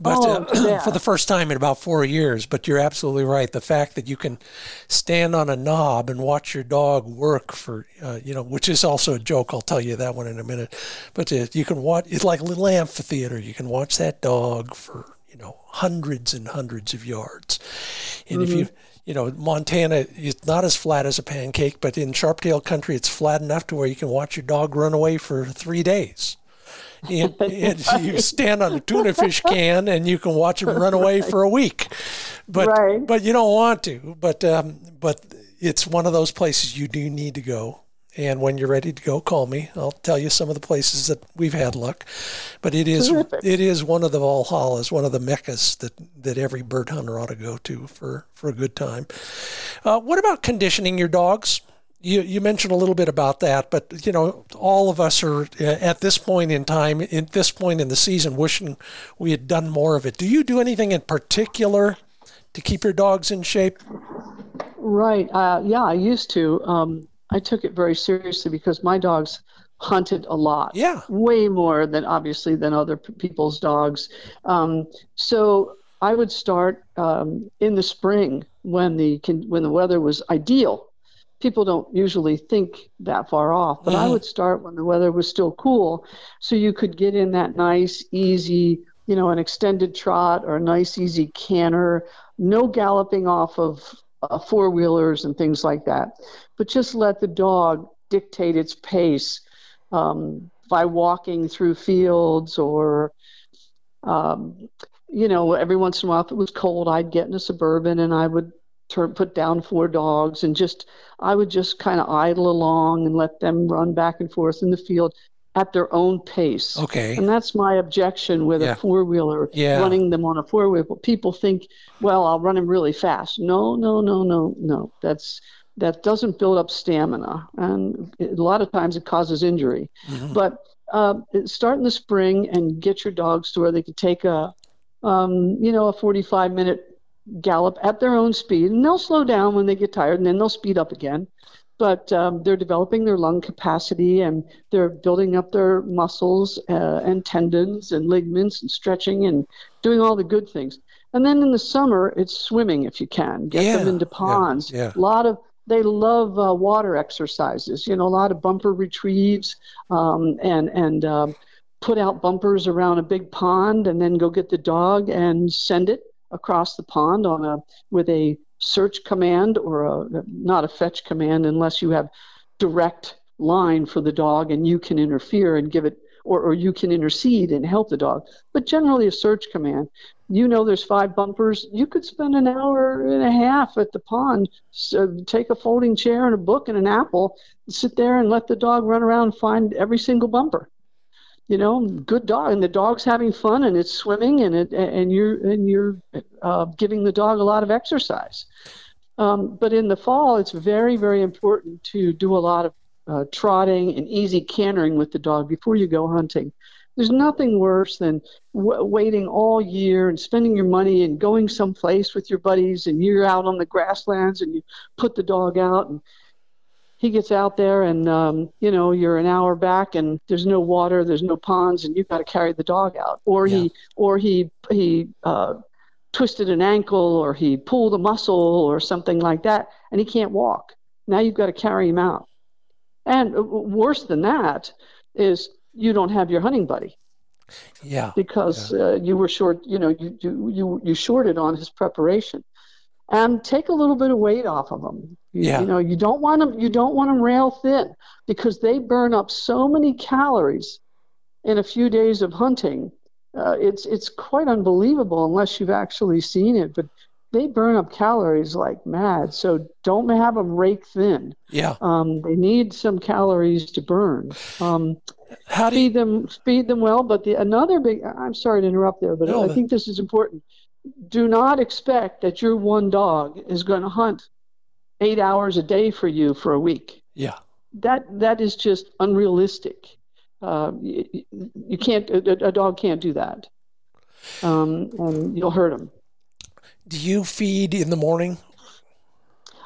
But Oh, uh, yeah. for the first time in about four years. But you're absolutely right. The fact that you can stand on a knob and watch your dog work for, uh, you know, which is also a joke. I'll tell you that one in a minute. But uh, you can watch, it's like a little amphitheater. You can watch that dog for, hundreds and hundreds of yards. And if you, you know, Montana is not as flat as a pancake, but in Sharptail country, it's flat enough to where you can watch your dog run away for three days. And, and you stand on a tuna fish can and you can watch him run away for a week, but Right. but you don't want to. But um, but it's one of those places you do need to go. And when you're ready to go, call me. I'll tell you some of the places that we've had luck. But it is Terrific. it is one of the Valhallas, one of the meccas that, that every bird hunter ought to go to for, for a good time. Uh, what about conditioning your dogs? You, you mentioned a little bit about that, but you know, all of us are uh, at this point in time, at this point in the season, wishing we had done more of it. Do you do anything in particular to keep your dogs in shape? Right. Uh, yeah, I used to. Um, I took it very seriously because my dogs hunted a lot. Yeah. Way more than obviously than other people's dogs. Um, so I would start um, in the spring when the when the weather was ideal. People don't usually think that far off, but I Mhm. would start when the weather was still cool, so you could get in that nice, easy, you know, an extended trot or a nice, easy canter. No galloping off of uh, four wheelers and things like that, but just let the dog dictate its pace um, by walking through fields or um, you know, every once in a while, if it was cold, I'd get in a suburban and I would turn, put down four dogs and just, I would just kind of idle along and let them run back and forth in the field at their own pace. Okay. And that's my objection with Yeah. a four wheeler, Yeah. running them on a four wheeler. People think, well, I'll run them really fast. No, no, no, no, no. That's that doesn't build up stamina, and a lot of times it causes injury. Mhm. But uh, start in the spring and get your dogs to where they can take a, um, you know, a 45 minute gallop at their own speed, and they'll slow down when they get tired, and then they'll speed up again. But um, they're developing their lung capacity and they're building up their muscles uh, and tendons and ligaments and stretching and doing all the good things. And then in the summer, it's swimming if you can. Get them Yeah, into yeah, ponds. yeah. A lot of they love uh, water exercises. You know, a lot of bumper retrieves um, and and um, put out bumpers around a big pond, and then go get the dog and send it across the pond on a with a search command or a not a fetch command unless you have direct line for the dog and you can interfere and give it or, or you can intercede and help the dog. But generally a search command you know there's five bumpers. You could spend an hour and a half at the pond so uh, take a folding chair and a book and an apple sit there and let the dog run around and find every single bumper you know good dog and the dog's having fun and it's swimming and it and you're and you're uh, giving the dog a lot of exercise. Um, but in the fall it's very very important to do a lot of uh, trotting and easy cantering with the dog before you go hunting. There's nothing worse than w- waiting all year and spending your money and going someplace with your buddies and you're out on the grasslands and you put the dog out and he gets out there and um, you know you're an hour back and there's no water there's no ponds and you've got to carry the dog out. Or Yeah. he or he he uh, twisted an ankle or he pulled a muscle or something like that and he can't walk. Now you've got to carry him out. And worse than that is you don't have your hunting buddy. Yeah. because uh, you were short you know you, you you you shorted on his preparation. And take a little bit of weight off of you, Yeah. you know you don't want them you don't want them rail thin because they burn up so many calories in a few days of hunting. Uh, it's it's quite unbelievable unless you've actually seen it but they burn up calories like mad. So don't have them rake thin. Yeah. um, they need some calories to burn. Um, How do you, feed them feed them well but the another big i'm sorry to interrupt there but No, i think this is important. Do not expect that your one dog is going to hunt eight hours a day for you for a week yeah. that that is just unrealistic uh, you, you can't a, a dog can't do that um, and you'll hurt him Do you feed in the morning,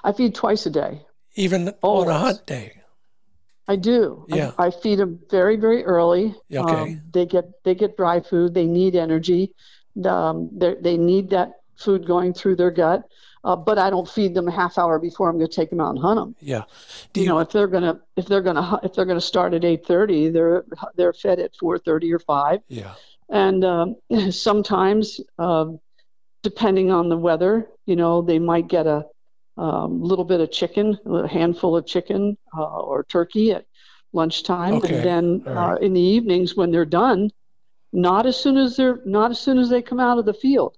i feed twice a day even on a hunt day? I do. Yeah. I, I feed them very, very early. Okay. Um, they get they get dry food. They need energy. Um, they they need that food going through their gut. Uh, but I don't feed them a half hour before I'm going to take them out and hunt them. Yeah. You, you, know, if they're gonna if they're gonna if they're gonna start at 8:30, they're they're fed at 4:30 or 5. yeah. And um, sometimes, um, depending on the weather, you know, they might get a um, little bit of chicken, a handful of chicken uh, or turkey at lunchtime, Okay. and then All uh, right. in the evenings when they're done, not as soon as they're not as soon as they come out of the field,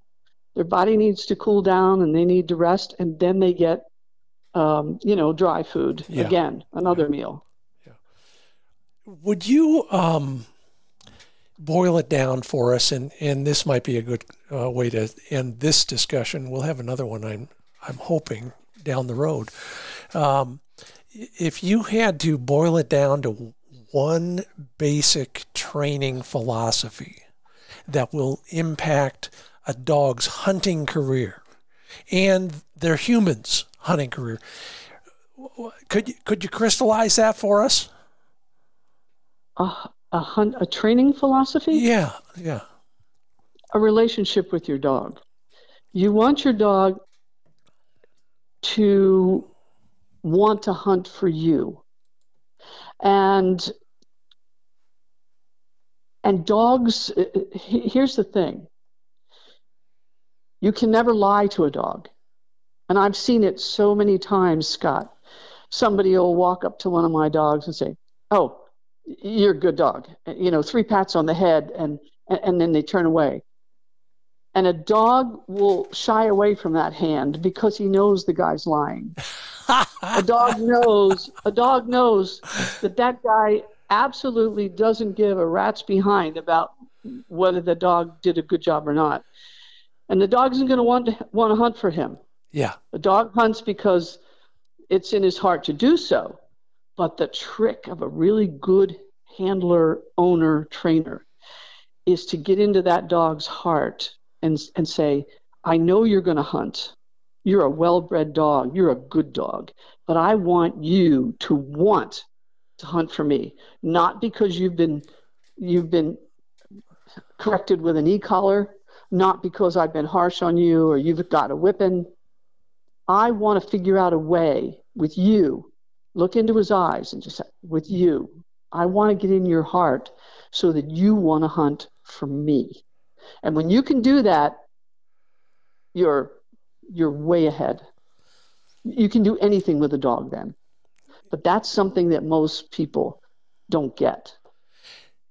their body needs to cool down and they need to rest, and then they get, um, you know, dry food Yeah. again, another meal. Yeah. Would you um, boil it down for us? And, and this might be a good uh, way to end this discussion. We'll have another one, I'm, I'm hoping, down the road. Um, if you had to boil it down to one basic training philosophy that will impact a dog's hunting career and their humans' hunting career, could you, could you crystallize that for us? a, a, hunt, a training philosophy? Yeah, yeah. A relationship with your dog. You want your dog to want to hunt for you. And and dogs here's the thing. You can never lie to a dog. And I've seen it so many times, Scott. Somebody will walk up to one of my dogs and say, "Oh, you're a good dog." You know, three pats on the head and and then they turn away. And a dog will shy away from that hand because he knows the guy's lying. a dog knows, a dog knows that that guy absolutely doesn't give a rat's behind about whether the dog did a good job or not. And the dog isn't going to want to want to hunt for him. Yeah. The dog hunts because it's in his heart to do so. But the trick of a really good handler, owner, trainer is to get into that dog's heart and, and say, I know you're going to hunt. You're a well bred dog. You're a good dog. But I want you to want to hunt for me, not because you've been you've been corrected with an e-collar, not because I've been harsh on you or you've got a whipping. I want to figure out a way with you. Look into his eyes and just say, with you. I want to get in your heart so that you want to hunt for me. And when you can do that, you're you're way ahead. You can do anything with a dog then. But that's something that most people don't get.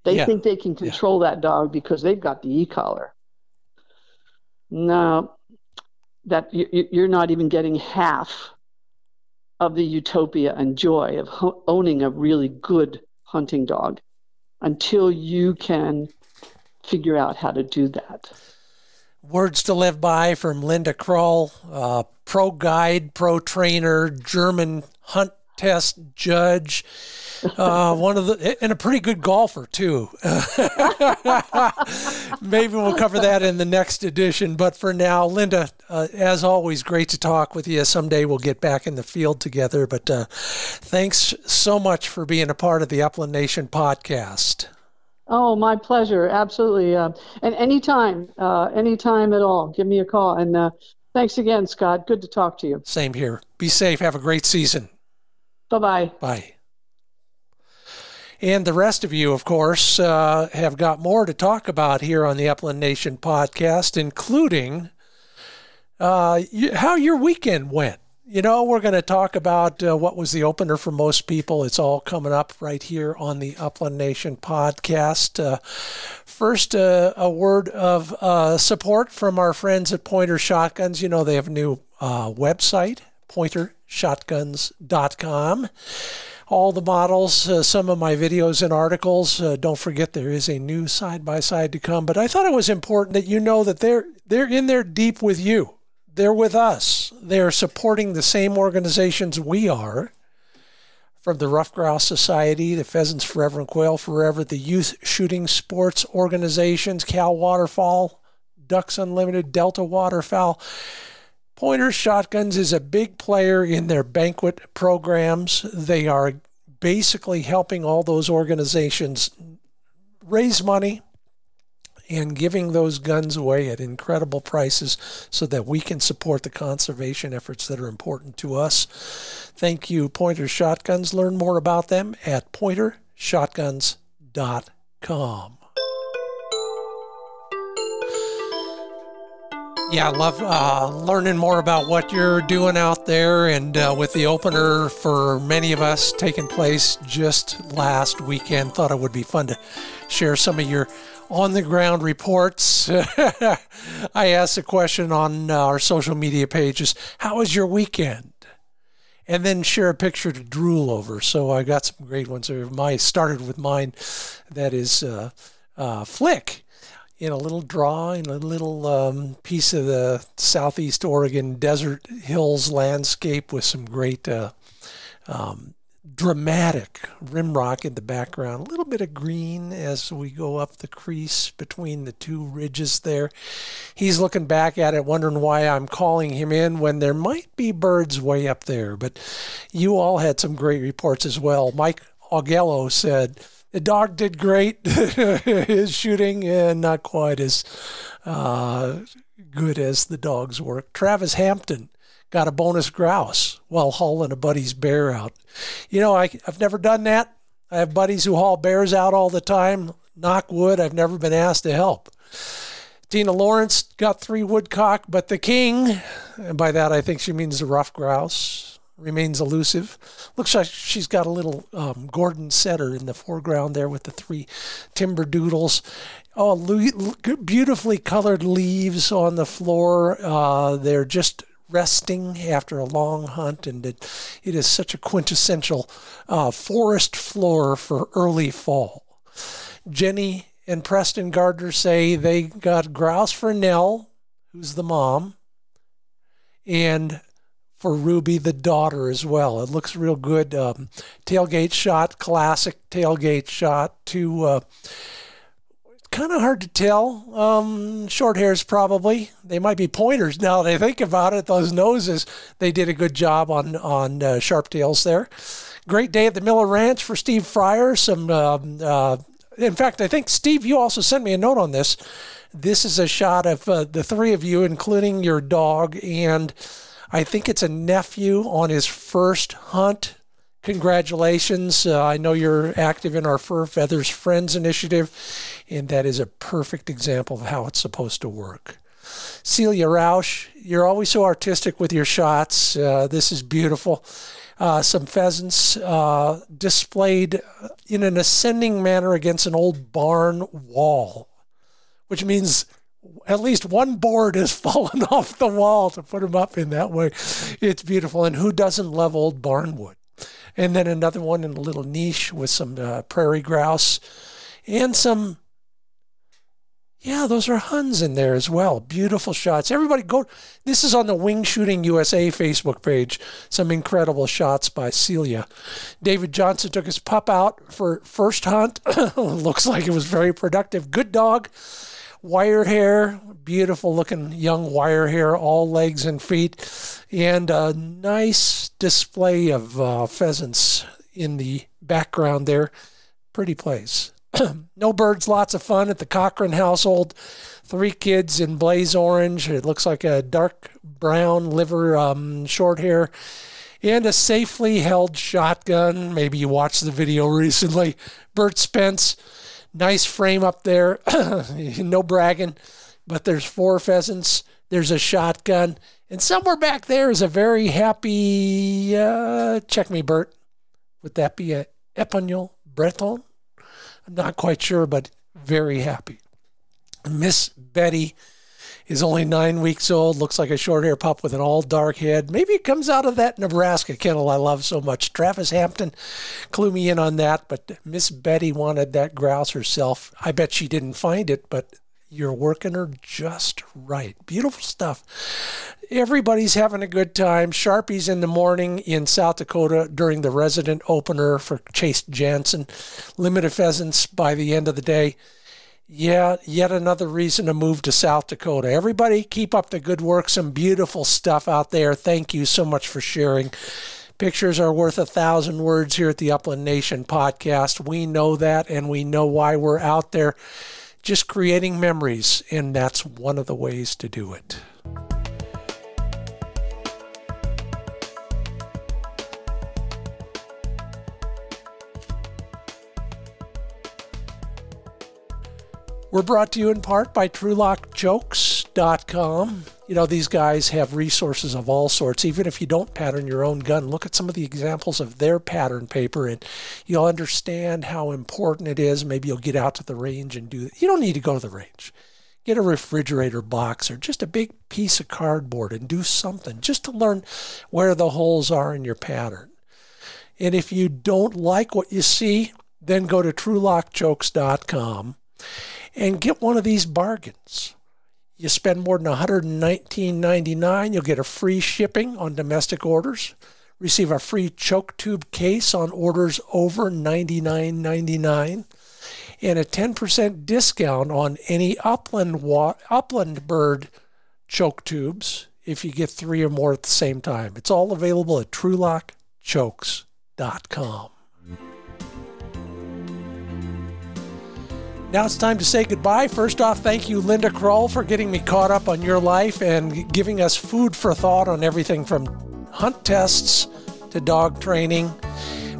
They yeah. think they can control yeah. that dog because they've got the e-collar. No, that you're not even getting half of the utopia and joy of owning a really good hunting dog until you can figure out how to do that. Words to live by from Linda Kroll, uh, pro guide, pro trainer, German hunt test judge, uh, one of the, and a pretty good golfer too. Maybe we'll cover that in the next edition. But for now, Linda, uh, as always, great to talk with you. Someday we'll get back in the field together. But uh, thanks so much for being a part of the Upland Nation podcast. Oh, my pleasure. Absolutely. Uh, and anytime, uh, anytime at all, give me a call. And uh, thanks again, Scott. Good to talk to you. Same here. Be safe. Have a great season. Bye-bye. Bye. And the rest of you, of course, uh, have got more to talk about here on the Upland Nation podcast, including uh, how your weekend went. You know, we're going to talk about uh, what was the opener for most people. It's all coming up right here on the Upland Nation podcast. Uh, first, uh, a word of uh, support from our friends at Pointer Shotguns. You know, they have a new website, pointershotguns.com. All the models, uh, some of my videos and articles. don't forget, there is a new side by side to come. But I thought it was important that you know that they're they're in there deep with you they're with us. They're supporting the same organizations we are from the Ruffed Grouse Society, the Pheasants Forever and Quail Forever, the Youth Shooting Sports Organizations, Cal Waterfowl, Ducks Unlimited, Delta Waterfowl. Pointer Shotguns is a big player in their banquet programs. They are basically helping all those organizations raise money and giving those guns away at incredible prices so that we can support the conservation efforts that are important to us. Thank you, Pointer Shotguns. Learn more about them at pointershotguns.com. Yeah, I love uh, learning more about what you're doing out there. And uh, with the opener for many of us taking place just last weekend, thought it would be fun to share some of your on the ground reports. I asked a question on uh, our social media pages How was your weekend? And then share a picture to drool over. So I got some great ones. My started with mine. That is uh, uh, Flick in a little draw in a little um, piece of the southeast Oregon desert hills landscape with some great uh, um, dramatic rimrock in the background, a little bit of green as we go up the crease between the two ridges there. He's looking back at it, wondering why I'm calling him in when there might be birds way up there. But you all had some great reports as well. Mike Augello said, The dog did great. His shooting, and not quite as uh, good as the dog's work. Travis Hampton got a bonus grouse while hauling a buddy's bear out. You know, I, I've never done that. I have buddies who haul bears out all the time. Knock wood, I've never been asked to help. Tina Lawrence got three woodcock, but the king, and by that I think she means the ruffed grouse, remains elusive. Looks like she's got a little um, Gordon setter in the foreground there with the three timber doodles. Oh, beautifully colored leaves on the floor. Uh, they're just resting after a long hunt, and it, it is such a quintessential uh, forest floor for early fall. Jenny and Preston Gardner say they got grouse for Nell, who's the mom, and for Ruby, the daughter, as well. It looks real good. Um, tailgate shot, classic tailgate shot. To uh, kind of hard to tell. Um, short hairs, probably. They might be pointers now that I think about it. Those noses, they did a good job on on uh, sharp tails there. Great day at the Miller Ranch for Steve Fryer. Some, um, uh, in fact, I think Steve, you also sent me a note on this. This is a shot of uh, the three of you, including your dog, and I think it's a nephew on his first hunt congratulations. Uh, I know you're active in our Fur Feathers Friends initiative, and that is a perfect example of how it's supposed to work. Celia Roush, you're always so artistic with your shots. Uh, this is beautiful. Uh, some pheasants uh, displayed in an ascending manner against an old barn wall, which means at least one board has fallen off the wall to put them up in that way. It's beautiful. And who doesn't love old barnwood? and then another one in a little niche with some uh, prairie grouse and some yeah, those are Huns in there as well. Beautiful shots. Everybody go. This is on the Wing Shooting USA Facebook page. Some incredible shots by Celia. David Johnson took his pup out for first hunt. Looks like it was very productive. Good dog. Wire hair, beautiful looking young wire hair, all legs and feet, and a nice display of uh, pheasants in the background there. Pretty place. no birds, lots of fun at the Cochran household. Three kids in blaze orange. It looks like a dark brown liver, um, short hair, and a safely held shotgun. Maybe you watched the video recently. Bert Spence, nice frame up there. no bragging but there's four pheasants, there's a shotgun, and somewhere back there is a very happy, uh, check me, Bert. Would that be a Épagneul Breton? I'm not quite sure, but very happy. Miss Betty is only nine weeks old, looks like a short hair pup with an all dark head. Maybe it comes out of that Nebraska kennel I love so much. Travis Hampton clue me in on that, but Miss Betty wanted that grouse herself. I bet she didn't find it, but you're working her just right. Beautiful stuff. Everybody's having a good time. Sharpies in the morning in South Dakota during the resident opener for Chase Jansen. Limited pheasants by the end of the day. Yeah, yet another reason to move to South Dakota. Everybody, keep up the good work. Some beautiful stuff out there. Thank you so much for sharing. Pictures are worth a thousand words here at the Upland Nation podcast. We know that, and we know why we're out there just creating memories, and that's one of the ways to do it. We're brought to you in part by TrulockChokes.com you know, these guys have resources of all sorts. Even if you don't pattern your own gun, look at some of the examples of their pattern paper and you'll understand how important it is. Maybe you'll get out to the range and do it. You don't need to go to the range. Get a refrigerator box or just a big piece of cardboard and do something just to learn where the holes are in your pattern. And if you don't like what you see, then go to trulockchokes.com and get one of these bargains. You spend more than $119.99, you'll get a free shipping on domestic orders. Receive a free choke tube case on orders over $99.99 and a 10% discount on any upland wa- upland bird choke tubes if you get three or more at the same time. It's all available at trulockchokes.com. Now it's time to say goodbye. First off, thank you, Linda Kroll, for getting me caught up on your life and giving us food for thought on everything from hunt tests to dog training,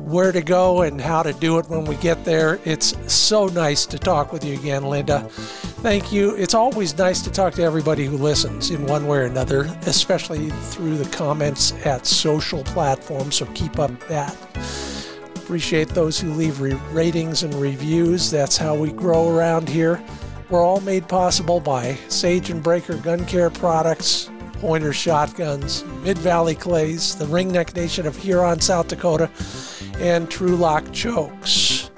where to go and how to do it when we get there. It's so nice to talk with you again, Linda. Thank you. It's always nice to talk to everybody who listens in one way or another, especially through the comments at social platforms, so keep up that. Appreciate those who leave re- ratings and reviews. That's how we grow around here. We're all made possible by Sage and Braker Gun Care products, Pointer Shotguns, Mid Valley Clays, the Ringneck Nation of Huron, South Dakota, and Trulock Chokes.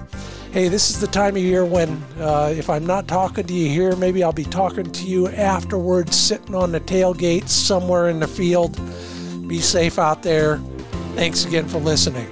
Hey, this is the time of year when, uh, if I'm not talking to you here, maybe I'll be talking to you afterwards, sitting on the tailgate somewhere in the field. Be safe out there. Thanks again for listening.